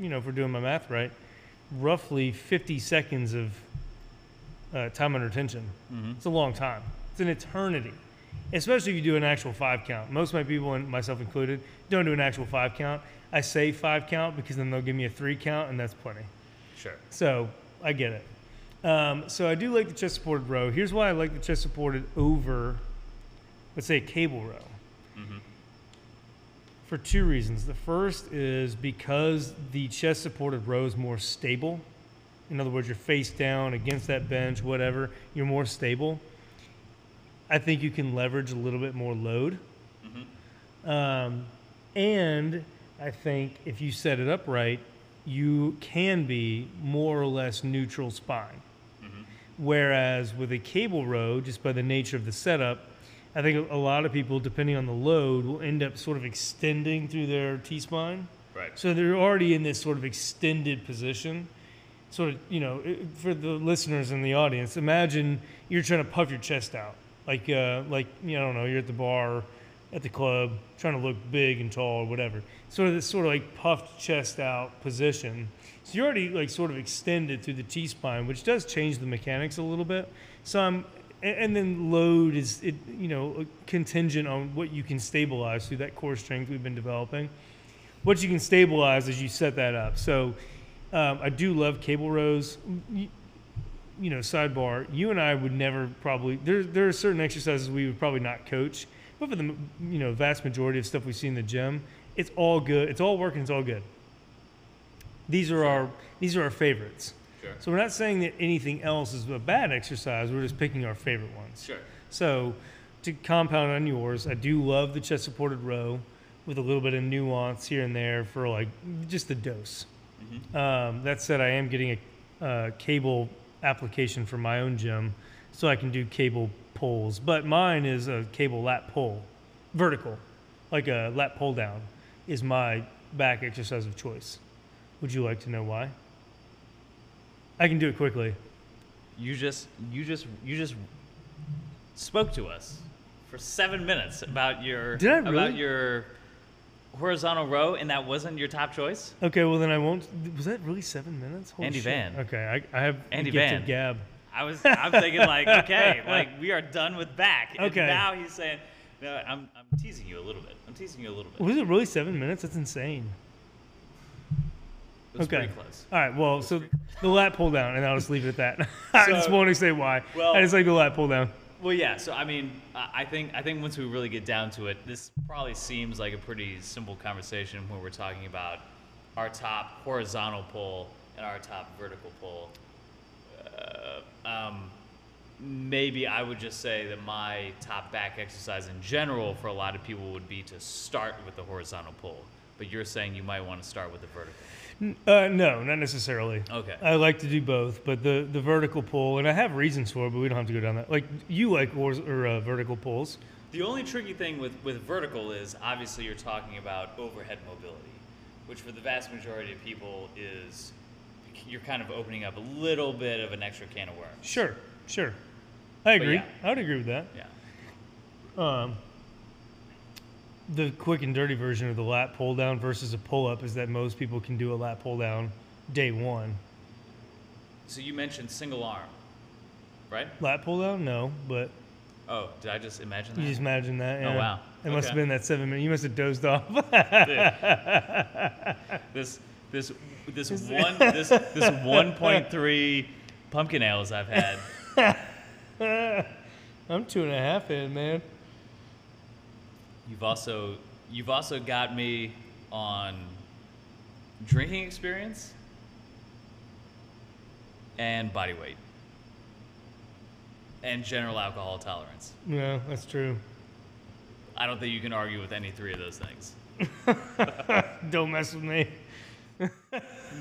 you know, if we're doing my math right, roughly 50 seconds of uh, time under tension. Mhm. It's a long time, it's an eternity. Especially if you do an actual five count. Most of my people, and myself included, don't do an actual five count. I say five count because then they'll give me a three count, and that's plenty. Sure. So I get it. Um, so I do like the chest supported row. Here's why I like the chest supported over, let's say, a cable row. Mhm. For two reasons. The first is because the chest supported row is more stable. In other words, you're face down against that bench, whatever, you're more stable. I think you can leverage a little bit more load. Um, and I think if you set it up right, you can be more or less neutral spine. Whereas with a cable row, just by the nature of the setup, I think a a lot of people, depending on the load, will end up sort of extending through their T spine. Right. So they're already in this sort of extended position. Sort of, you know, for the listeners in the audience, imagine you're trying to puff your chest out, like, uh, like you know, I don't know, you're at the bar, at the club, trying to look big and tall or whatever. Sort of this sort of like puffed chest out position. So you're already like sort of extended through the T spine, which does change the mechanics a little bit. So I'm, and then load is it, you know, contingent on what you can stabilize through that core strength we've been developing what you can stabilize as you set that up. So um, I do love cable rows. You, you know, sidebar, you and I would never probably, there, there are certain exercises we would probably not coach, but for the, you know, vast majority of stuff we see in the gym, it's all good. It's all working. It's all good. These are our, these are our favorites. Sure. So we're not saying that anything else is a bad exercise. We're just picking our favorite ones. Sure. So, to compound on yours, I do love the chest supported row with a little bit of nuance here and there for like just the dose. Um, that said, I am getting a uh, cable application for my own gym so I can do cable pulls, but mine is a cable lat pull, vertical, like a lat pull down, is my back exercise of choice. Would you like to know why? I can do it quickly. You just you just you just spoke to us for seven minutes about your Did I about your horizontal row, and that wasn't your top choice. Okay, well then I won't. Was that really seven minutes? Holy Andy shit. Van. Okay, I, I have Andy the gift Van. of gab. I was I'm thinking like okay, like we are done with back. And Okay. now he's saying, no, I'm I'm teasing you a little bit. I'm teasing you a little bit. Was it really seven minutes? That's insane. It was Okay. pretty close. All right. Well, so the lat pull down, and I'll just leave it at that. I just want to say why. Well- I just like the lat pull down. Well, yeah. So I mean, I I think I think once we really get down to it, this probably seems like a pretty simple conversation where we're talking about our top horizontal pull and our top vertical pull. Uh, um, maybe I would just say that my top back exercise in general for a lot of people would be to start with the horizontal pull. But you're saying you might want to start with the vertical. Uh, no, not necessarily. Okay. I like to do both, but the, the vertical pull, and I have reasons for it, but we don't have to go down that. Like you like horiz- or uh, vertical pulls. The only tricky thing with, with vertical is obviously you're talking about overhead mobility, which for the vast majority of people is you're kind of opening up a little bit of an extra can of worms. Sure, sure. I agree. yeah. I would agree with that. Yeah. Um, the quick and dirty version of the lat pull down versus a pull up is that most people can do a lat pull down day one. So you mentioned single arm, right? Lat pull down? No, but Oh, did I just imagine that? you just imagine that. Oh, wow. It must have been that seven minutes. You must have dozed off. this this this one this this 1.3 pumpkin ales I've had. I'm two and a half in, man. You've also you've also got me on drinking experience and body weight and general alcohol tolerance. Yeah, that's true. I don't think you can argue with any three of those things. Don't mess with me.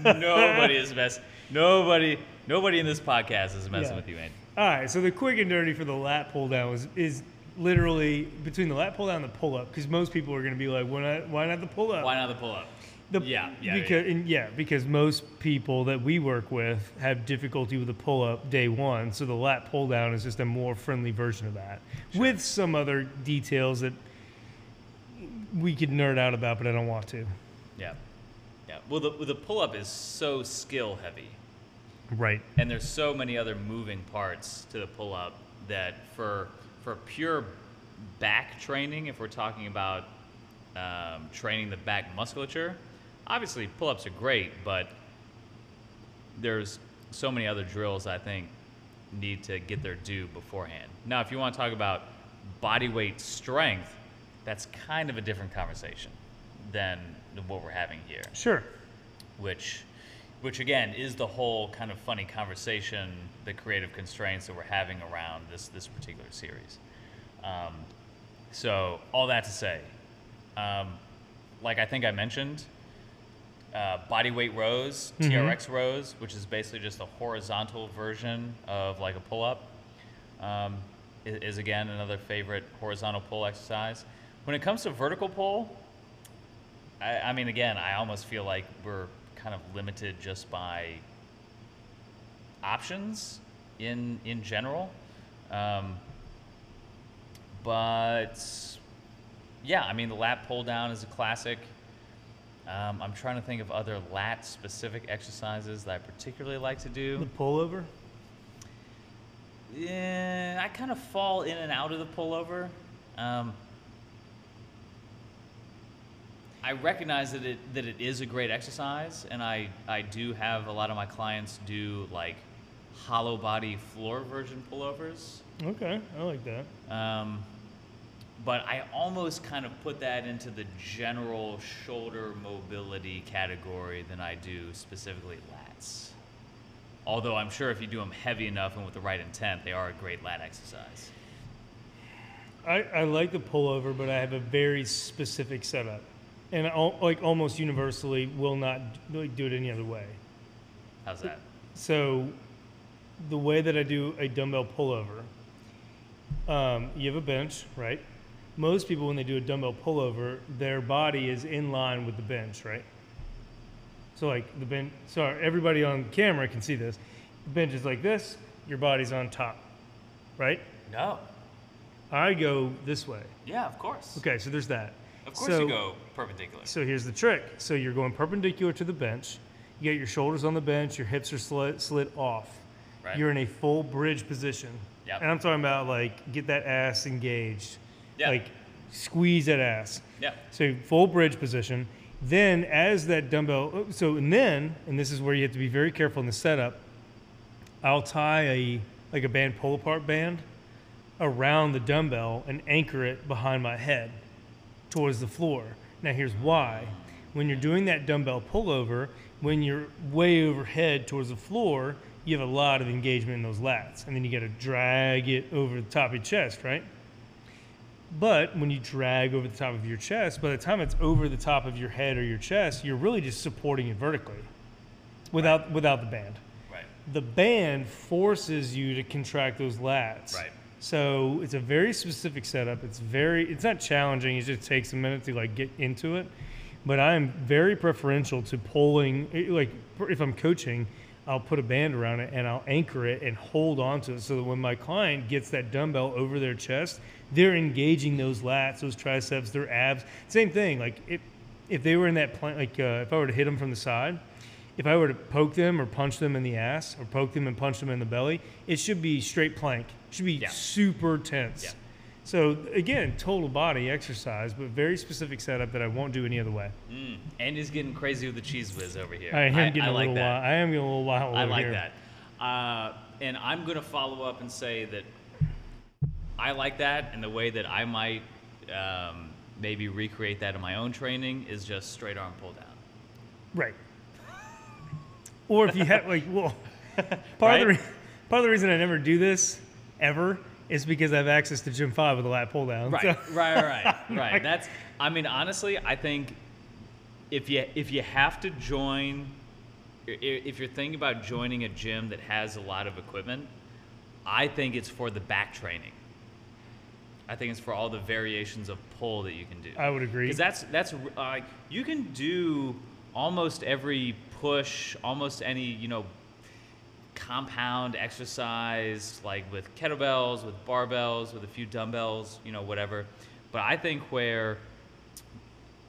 Nobody is mess. Nobody. Nobody in this podcast is messing Yeah. with you, man. All right, so the quick and dirty for the lat pull down is, is literally between the lat pull down and the pull up because most people are going to be like, why not, why not the pull up? Why not the pull up? The, Yeah, yeah, because and yeah, because most people that we work with have difficulty with the pull up day one. So the lat pull down is just a more friendly version of that, with some other details that we could nerd out about, but I don't want to. Yeah, yeah. Well, the the pull up is so skill heavy. Right. and there's so many other moving parts to the pull up that for for pure back training if we're talking about um, training the back musculature obviously pull-ups are great but there's so many other drills i think need to get their due beforehand now if you want to talk about body weight strength that's kind of a different conversation than what we're having here Sure. which which again is the whole kind of funny conversation the creative constraints that we're having around this this particular series. Um, so all that to say um, like i think i mentioned uh, body weight rows trx rows which is basically just a horizontal version of like a pull-up um, is, is again another favorite horizontal pull exercise. When it comes to vertical pull I, I mean, again, I almost feel like we're kind of limited just by options in in general. Um, but yeah, I mean, the lat pull down is a classic. Um, I'm trying to think of other lat specific exercises that I particularly like to do. The pullover. Yeah, I kind of fall in and out of the pullover. Um, I recognize that it that it is a great exercise, and I I do have a lot of my clients do like hollow body floor version pullovers. Okay, I like that. Um, but I almost kind of put that into the general shoulder mobility category than I do specifically lats. Although I'm sure if you do them heavy enough and with the right intent, they are a great lat exercise. I, I like the pullover, but I have a very specific setup, and al- like almost universally will not like do it any other way. How's that? So, the way that I do a dumbbell pullover, um, you have a bench, right? Most people, when they do a dumbbell pullover, their body is in line with the bench, right? So, like the bench, sorry, everybody on camera can see this. The bench is like this, your body's on top, right? No. I go this way. Yeah, of course. Okay, so there's that. Of course So- you go perpendicular. So here's the trick. So you're going perpendicular to the bench. You got your shoulders on the bench. Your hips are slit, slit off. Right. You're in a full bridge position. Yep. And I'm talking about like get that ass engaged. Yeah. Like squeeze that ass. Yeah. So full bridge position. Then, as that dumbbell, oh, so and then, and this is where you have to be very careful in the setup. I'll tie a like a band pull apart band around the dumbbell and anchor it behind my head towards the floor. Now, here's why. When you're doing that dumbbell pullover, when you're way overhead towards the floor, you have a lot of engagement in those lats. And then you got to drag it over the top of your chest, right? But when you drag over the top of your chest, by the time it's over the top of your head or your chest, you're really just supporting it vertically without, without the band. Right. The band forces you to contract those lats. Right. So it's a very specific setup. It's very it's not challenging. It just takes a minute to like get into it. But I am very preferential to pulling eh, like if I'm coaching, I'll put a band around it and I'll anchor it and hold onto it so that when my client gets that dumbbell over their chest, they're engaging those lats, those triceps, their abs. Same thing. Like if if they were in that plan, like uh, if I were to hit them from the side, if I were to poke them or punch them in the ass or poke them and punch them in the belly, it should be straight plank. It should be Yeah. super tense. Yeah. So again, total body exercise, but very specific setup that I won't do any other way. Mm. Andy's getting crazy with the Cheez Whiz over here. I am getting a like little that. wild. I am getting a little wild. I like here. that. Uh, and I'm going to follow up and say that I like that, and the way that I might um, maybe recreate that in my own training is just straight arm pull down. Right. Or if you have like, well, part of the re- part of the reason I never do this ever is because I have access to Gym Five with a lat pull down. Right, So- right, right, right. That's. I mean, honestly, I think if you if you have to join, if you're thinking about joining a gym that has a lot of equipment, I think it's for the back training. I think it's for all the variations of pull that you can do. I would agree. Because that's that's uh, you can do almost every push, almost any you know compound exercise like with kettlebells, with barbells, with a few dumbbells, you know whatever. But I think where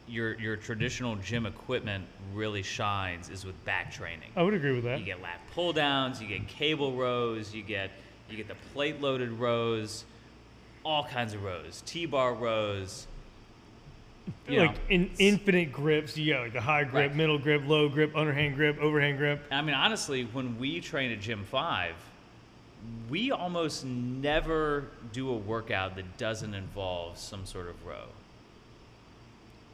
your your traditional gym equipment really shines is with back training. I would agree with that. You get lat pull downs, you get cable rows, you get you get the plate loaded rows, all kinds of rows, T-bar rows. You like know, in infinite grips, you got like the high grip, Right. middle grip, low grip, underhand grip, overhand grip. I mean, honestly, when we train at Gym 5, we almost never do a workout that doesn't involve some sort of row.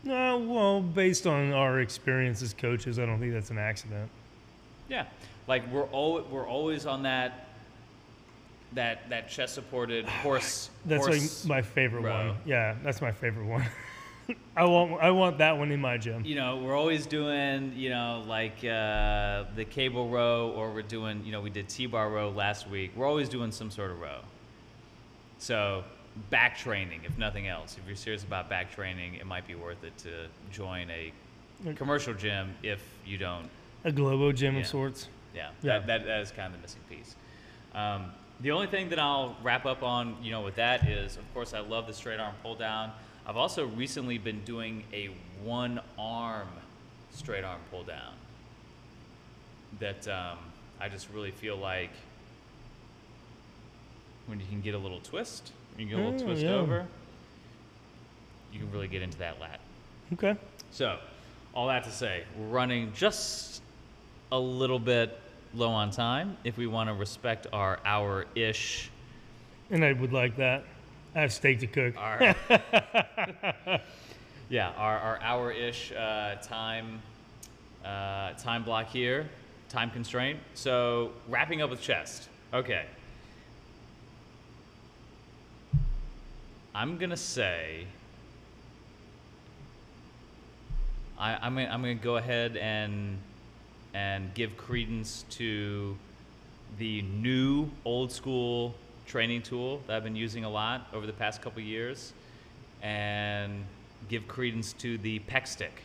No, well, based on our experience as coaches, I don't think that's an accident. Yeah, like we're al- we're always on that that that chest supported horse. That's horse, like my favorite row. one. Yeah, that's my favorite one. I want I want that one in my gym. you know, we're always doing, you know, like uh, the cable row, or we're doing, you know, we did T-bar row last week. We're always doing some sort of row. So back training, if nothing else, if you're serious about back training, it might be worth it to join a commercial gym if you don't. A Globo gym Yeah. of sorts. Yeah, Yeah. That, that, that is kind of the missing piece. Um, the only thing that I'll wrap up on, you know, with that is, of course, I love the straight arm pull down. I've also recently been doing a one arm straight arm pull down. That um, I just really feel like when you can get a little twist, you get a little Mm, twist yeah. over, you can really get into that lat. Okay. So, all that to say, we're running just a little bit low on time if we want to respect our hour ish. And I would like that. I have steak to cook. Our, yeah, our, our hour ish uh, time, uh, time block here, time constraint. So, wrapping up with chest. Okay. I'm going to say. I, I'm gonna, I'm gonna go ahead and and give credence to the new old school training tool that I've been using a lot over the past couple years, and give credence to the pec stick.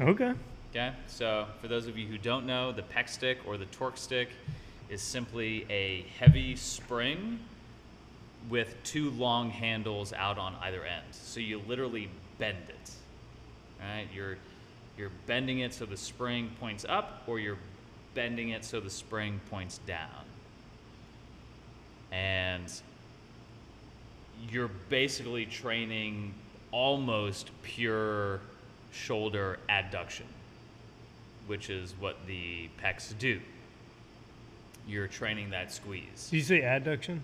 Okay. Okay, so for those of you who don't know, the pec stick or the torque stick is simply a heavy spring with two long handles out on either end. So you literally bend it. Right? You're you're bending it so the spring points up, or you're bending it so the spring points down. And you're basically training almost pure shoulder adduction, which is what the pecs do. You're training that squeeze, Did you say adduction?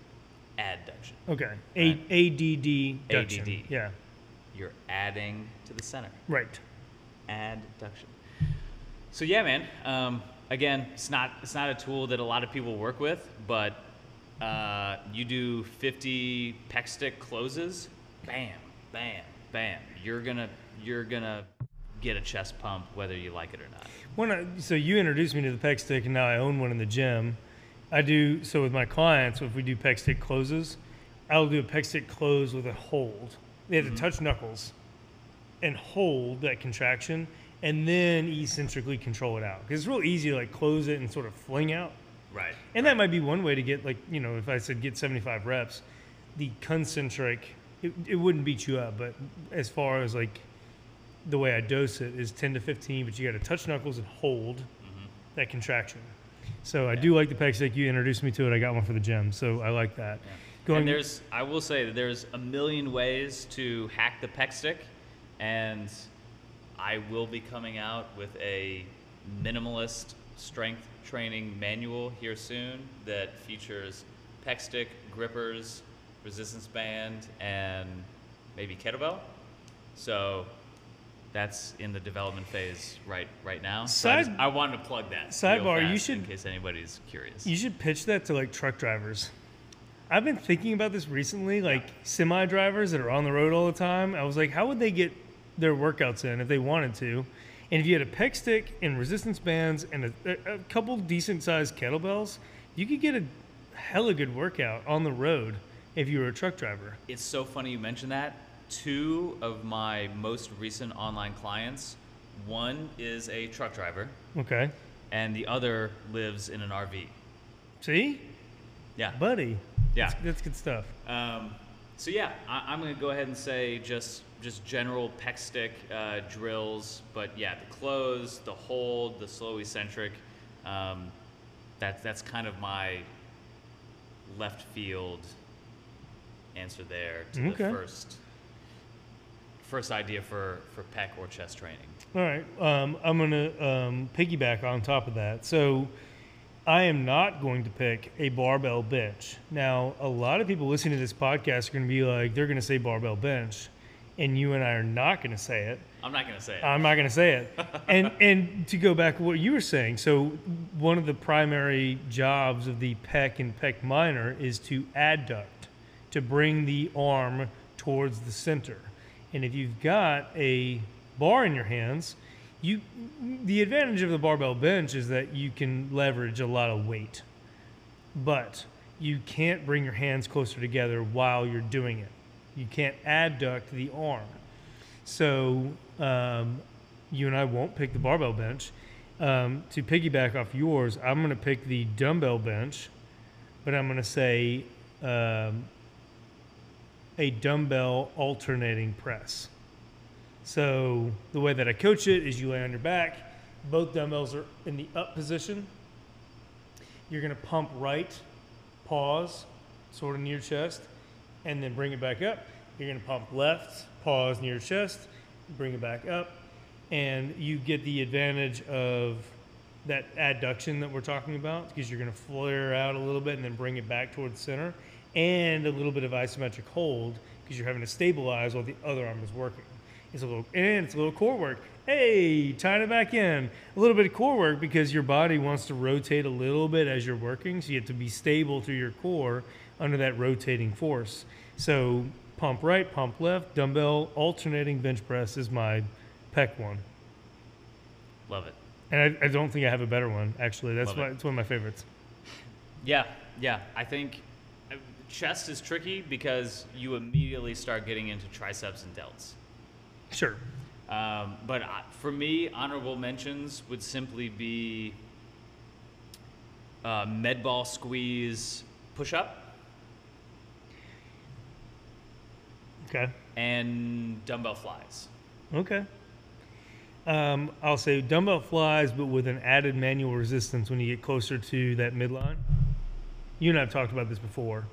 adduction. Okay. A Right. ADD. duction. ADD. Yeah. You're adding to the center. Right. adduction. So yeah, man. Um, again, it's not it's not a tool that a lot of people work with, but uh, you do 50 pec stick closes, bam, bam, bam. You're gonna you're gonna get a chest pump whether you like it or not. When I, so you introduced me to the pec stick, and now I own one in the gym. I do so with my clients. If we do pec stick closes, I'll do a pec stick close with a hold. They have to touch knuckles and hold that contraction, and then eccentrically control it out. Because it's real easy to like close it and sort of fling out. Right. And that might be one way to get like you know if I said get 75 reps, the concentric it, it wouldn't beat you up, but as far as like the way I dose it is 10 to 15, but you got to touch knuckles and hold mm-hmm. that contraction. So I do like the pec stick. You introduced me to it. I got one for the gym, so I like that. and there's I will say that there's a million ways to hack the pec stick, and I will be coming out with a minimalist strength training manual here soon that features pec stick, grippers, resistance band, and maybe kettlebell. So that's in the development phase right right now. So I, just- I wanted to plug that. Sidebar, you should- in case anybody's curious. You should pitch that to like truck drivers. I've been thinking about this recently, like semi drivers that are on the road all the time. I was like, how would they get their workouts in if they wanted to? And if you had a pec stick and resistance bands and a, a, couple decent sized kettlebells, you could get a hella good workout on the road if you were a truck driver. It's so funny you mention that. Two of my most recent online clients, one is a truck driver, Okay. and the other lives in an RV. See? Yeah. Buddy. Yeah. That's, that's good stuff. Um, so yeah, I, I'm going to go ahead and say just just general pec stick uh, drills, but yeah, the close, the hold, the slow eccentric. Um, that that's kind of my left field answer there to Okay. the first first idea for for pec or chest training. All right. Um, I'm going to um, piggyback on top of that. So I am not going to pick a barbell bench. Now, a lot of people listening to this podcast are going to be like, they're going to say barbell bench. And you and I are not going to say it. I'm not going to say it. I'm not going to say it. and and to go back to what you were saying, so one of the primary jobs of the pec and pec minor is to adduct, to bring the arm towards the center. And if you've got a bar in your hands, you the advantage of the barbell bench is that you can leverage a lot of weight. But you can't bring your hands closer together while you're doing it. You can't adduct the arm. So um, you and I won't pick the barbell bench. Um, to piggyback off yours, I'm going to pick the dumbbell bench, but I'm going to say um, a dumbbell alternating press. So the way that I coach it is you lay on your back, both dumbbells are in the up position. You're going to pump right, pause, sort of near chest, and then bring it back up. You're to pump left, pause near your chest, bring it back up, and you get the advantage of that adduction that we're talking about because you're to flare out a little bit and then bring it back towards center, and a little bit of isometric hold because you're having to stabilize while the other arm is working. It's a little and it's a little core work. Hey, tying it back in. A little bit of core work because your body wants to rotate a little bit as you're working, so you have to be stable through your core under that rotating force. So pump right, pump left, dumbbell alternating bench press is my pec one. Love it. And I, I don't think I have a better one actually. That's Love my, it. it's one of my favorites. Yeah, yeah. I think chest is tricky because you immediately start getting into triceps and delts. Sure. Um, but for me, honorable mentions would simply be uh, med ball squeeze push up Okay. and dumbbell flies. Okay. Um, I'll say dumbbell flies, but with an added manual resistance when you get closer to that midline. You and I have talked about this before.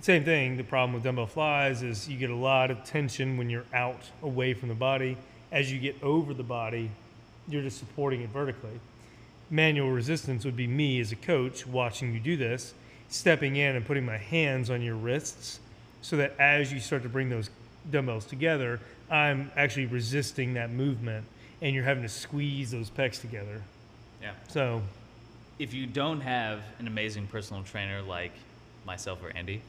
same thing. The problem with dumbbell flies is you get a lot of tension when you're out away from the body. As you get over the body, you're just supporting it vertically. Manual resistance would be me as a coach watching you do this, stepping in and putting my hands on your wrists so that as you start to bring those dumbbells together, I'm actually resisting that movement and you're having to squeeze those pecs together. Yeah. So, If you don't have an amazing personal trainer like myself or Andy,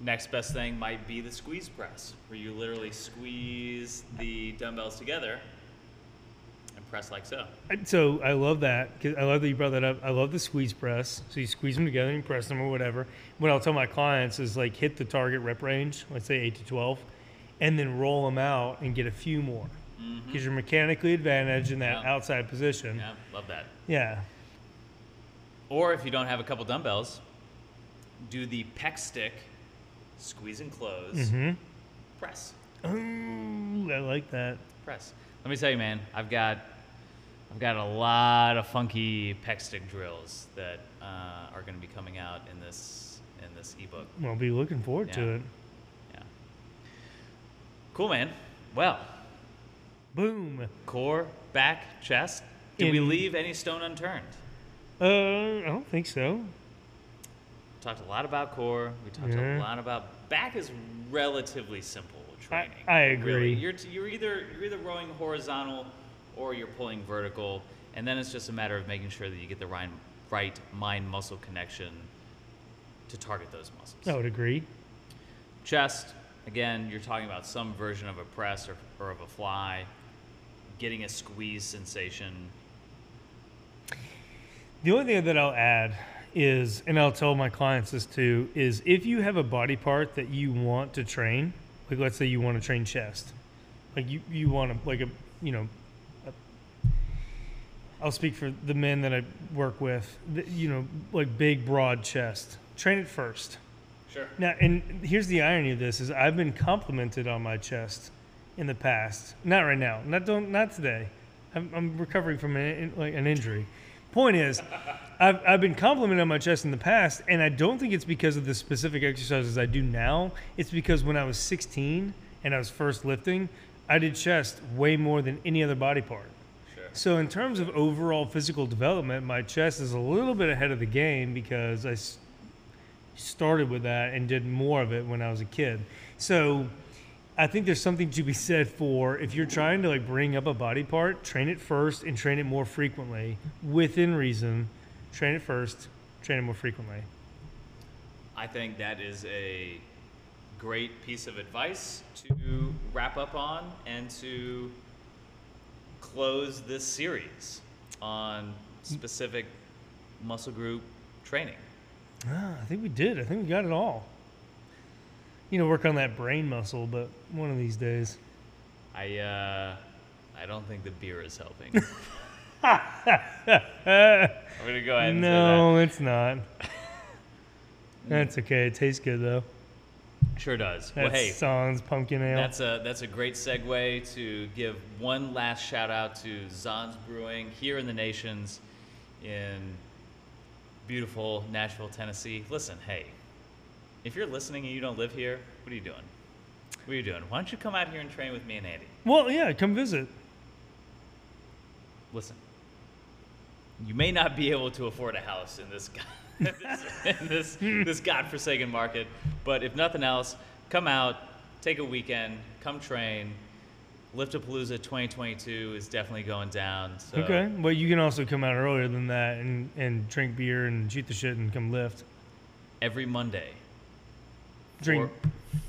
next best thing might be the squeeze press, where you literally squeeze the dumbbells together press like so. I- so I love that. 'cause I love that you brought that up. I love the squeeze press. So you squeeze them together and you press them or whatever. What I'll tell my clients is like hit the target rep range, let's say eight to twelve, and then roll them out and get a few more because you're mechanically advantaged in that Yeah. outside position. Yeah, love that. Yeah. Or if you don't have a couple dumbbells, do the pec stick, squeeze and close, Mm-hmm. press, Ooh, I like that. press. Let me tell you, man, I've got, I've got a lot of funky pec stick drills that uh, are going to be coming out in this in this ebook. I'll be looking forward to it. Yeah. Cool, man. Well, Boom. core, back, chest. Did we leave any stone unturned? Uh, I don't think so. Talked a lot about core. We talked Yeah. a lot about back is relatively simple I- training. I Really. agree. You're, t- you're either you're either rowing horizontal or you're pulling vertical, and then it's just a matter of making sure that you get the right, right mind muscle connection to target those muscles. I would agree. Chest, again, you're talking about some version of a press or, or of a fly, getting a squeeze sensation. The only thing that I'll add is, and I'll tell my clients this too, is if you have a body part that you want to train, like let's say you want to train chest, like you, you want to, like a, you know, I'll speak for the men that I work with, you know, like big, broad chest. Train it first. Sure. Now, and here's the irony of this: is I've been complimented on my chest in the past. Not right now. Not don't. Not today. I'm, I'm recovering from an, like an injury. Point is, I've, I've been complimented on my chest in the past, and I don't think it's because of the specific exercises I do now. It's because when I was 16 and I was first lifting, I did chest way more than any other body part. So in terms of overall physical development, my chest is a little bit ahead of the game because I started with that and did more of it when I was a kid. So I think there's something to be said for if you're trying to like bring up a body part, train it first and train it more frequently within reason. Train it first, train it more frequently. I think that is a great piece of advice to wrap up on and to close this series on specific muscle group training. Ah, I think we did. I think we got it all. You know, work on that brain muscle, but one of these days. I uh, I don't think the beer is helping. I'm gonna go ahead and no, it's not. That's okay. It tastes good though. That. Sure does. That's well, hey, Czann's pumpkin ale. That's a that's a great segue to give one last shout out to Czann's Brewing here in the nations in beautiful Nashville, Tennessee. Listen, hey, if you're listening and you don't live here, what are you doing? What are you doing? Why don't you come out here and train with me and Andy? well, yeah, come visit. Listen, you may not be able to afford a house in this this, in this, this godforsaken market, but if nothing else, come out, take a weekend, come train. Liftapalooza 2022 is definitely going down. So Okay, but you can also come out earlier than that and, and drink beer and shoot the shit and come lift. every Monday, Drink.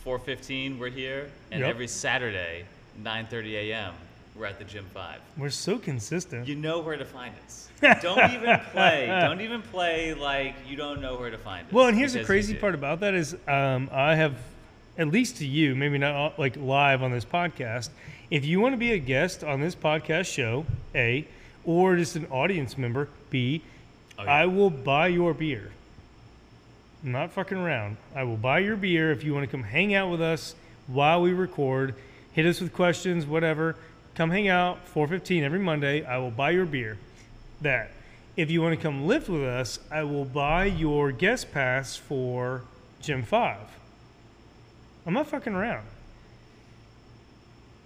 4, 4:15 we're here, and Yep. every Saturday 9:30 a.m. we're at the Gym Five. We're so consistent. You know where to find us. don't even play. Don't even play like you don't know where to find us. Well, and here's the crazy part about that is um, I have, at least to you, maybe not like live on this podcast. If you want to be a guest on this podcast show, A, or just an audience member, B, Oh, yeah. I will buy your beer. I'm not fucking around. I will buy your beer if you want to come hang out with us while we record. Hit us with questions, whatever. Come hang out 4:15 every Monday. I will buy your beer. That. If you want to come lift with us, I will buy your guest pass for Gym 5. I'm not fucking around.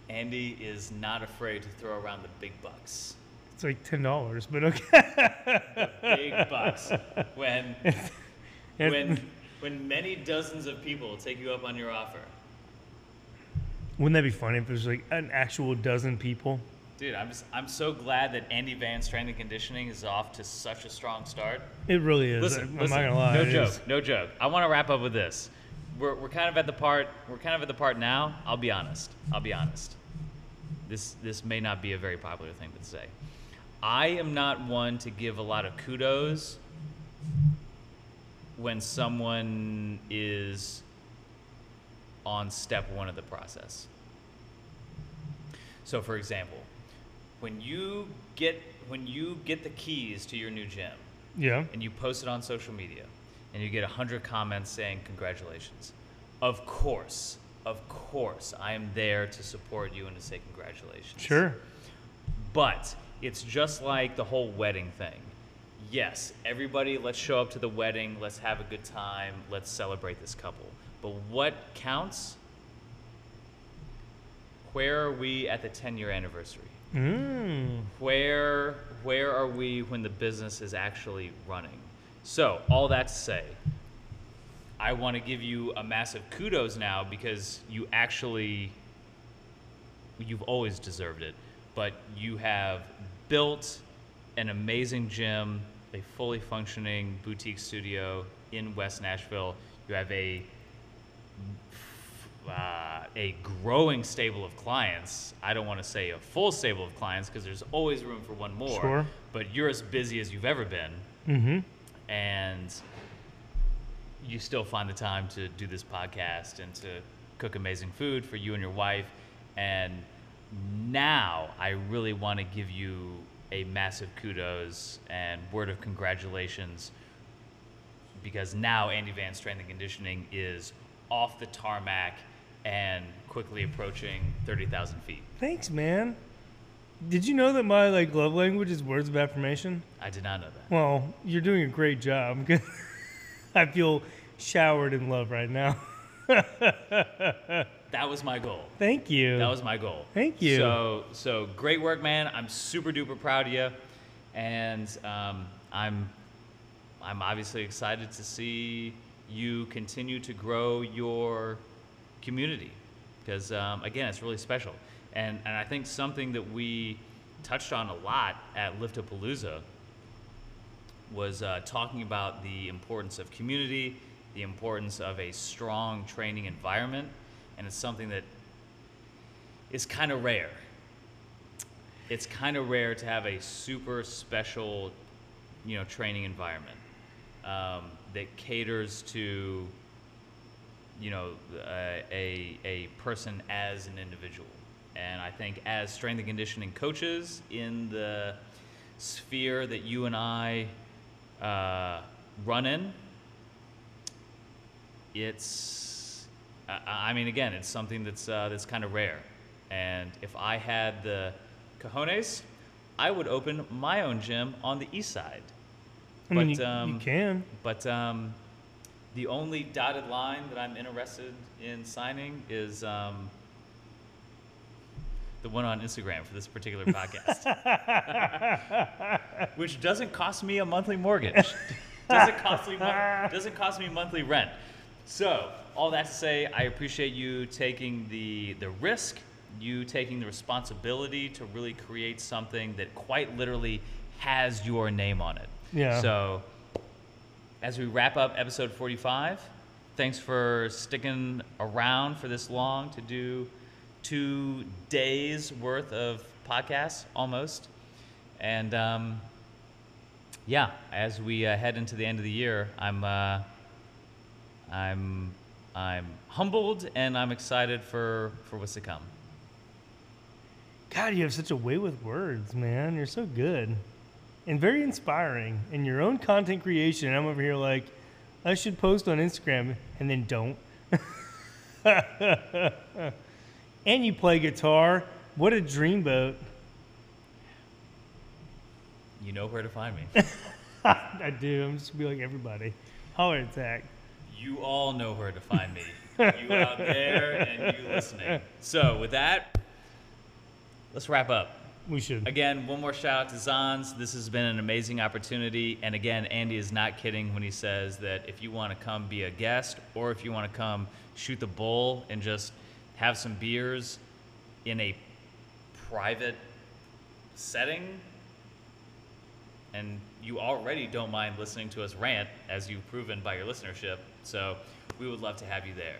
Andy is not afraid to throw around the big bucks. It's like $10, but okay. Big bucks. When when when many dozens of people take you up on your offer. Wouldn't that be funny if there's like an actual dozen people? Dude, I'm just I'm so glad that Andy Van Strength and Conditioning is off to such a strong start. It really is. Listen, I'm listen, not gonna lie. no it joke, is. no joke. I want to wrap up with this. We're, we're kind of at the part. We're kind of at the part now. I'll be honest. I'll be honest. This this may not be a very popular thing to say. I am not one to give a lot of kudos when someone is on step one of the process. So, for example, when you get when you get the keys to your new gym, Yeah. and you post it on social media and you get 100 comments saying congratulations of course of course i am there to support you and to say congratulations Sure. but it's just like the whole wedding thing yes everybody let's show up to the wedding. Let's have a good time. Let's celebrate this couple. But what counts? Where are we at the 10 year anniversary? Mm. where where are we when the business is actually running? So all that to say i want to give you a massive kudos now because you actually you've always deserved it. But you have built an amazing gym a fully functioning boutique studio in west nashville you have a uh, a growing stable of clients. I don't want to say a full stable of clients because there's always room for one more. Sure. But you're as busy as you've ever been, Mm-hmm. and you still find the time to do this podcast and to cook amazing food for you and your wife. And now I really want to give you a massive kudos and word of congratulations because now Andy Van Strength and Conditioning is off the tarmac and quickly approaching 30,000 feet. Thanks, man. Did you know that my like love language is words of affirmation? I did not know that. Well, you're doing a great job. I feel showered in love right now. That was my goal. Thank you. That was my goal. Thank you. So, so great work, man. I'm super duper proud of you, and um, I'm, I'm obviously excited to see you continue to grow your community, because um, again, it's really special, and and I think something that we touched on a lot at Liftapalooza was uh, talking about the importance of community, the importance of a strong training environment, and it's something that is kind of rare. It's kind of rare to have a super special, you know, training environment um, that caters to, you know, a a person as an individual. And I think as strength and conditioning coaches in the sphere that you and I uh, run in, it's I, I mean again it's something that's uh, that's kind of rare. And if i had the cojones i would open my own gym on the east side. I mean, but, you, um, you can. but um, the only dotted line that i'm interested in signing is um, the one on instagram for this particular podcast. Which doesn't cost me a monthly mortgage. Doesn't cost me doesn't cost me monthly rent. So all that to say i appreciate you taking the the risk you taking the responsibility to really create something that quite literally has your name on it Yeah. so as we wrap up episode 45 thanks for sticking around for this long to do two days worth of podcasts almost and um, yeah as we uh, head into the end of the year i'm uh, i'm i'm humbled and i'm excited for for what's to come God, you have such a way with words, man. You're so good and very inspiring in your own content creation. I'm over here like, I should post on Instagram and then don't. and you play guitar. What a dreamboat. you know where to find me I do. I'm just gonna be like everybody. Holler at Zach. You all know where to find me. you out there and you listening. So, with that, let's wrap up. We should. Again, one more shout out to Czann's. This has been an amazing opportunity. And again, Andy is not kidding when he says that if you want to come be a guest or if you want to come shoot the bull and just have some beers in a private setting, and you already don't mind listening to us rant, as you've proven by your listenership. So we would love to have you there.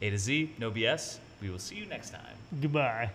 A to Z, no BS. We will see you next time. Goodbye.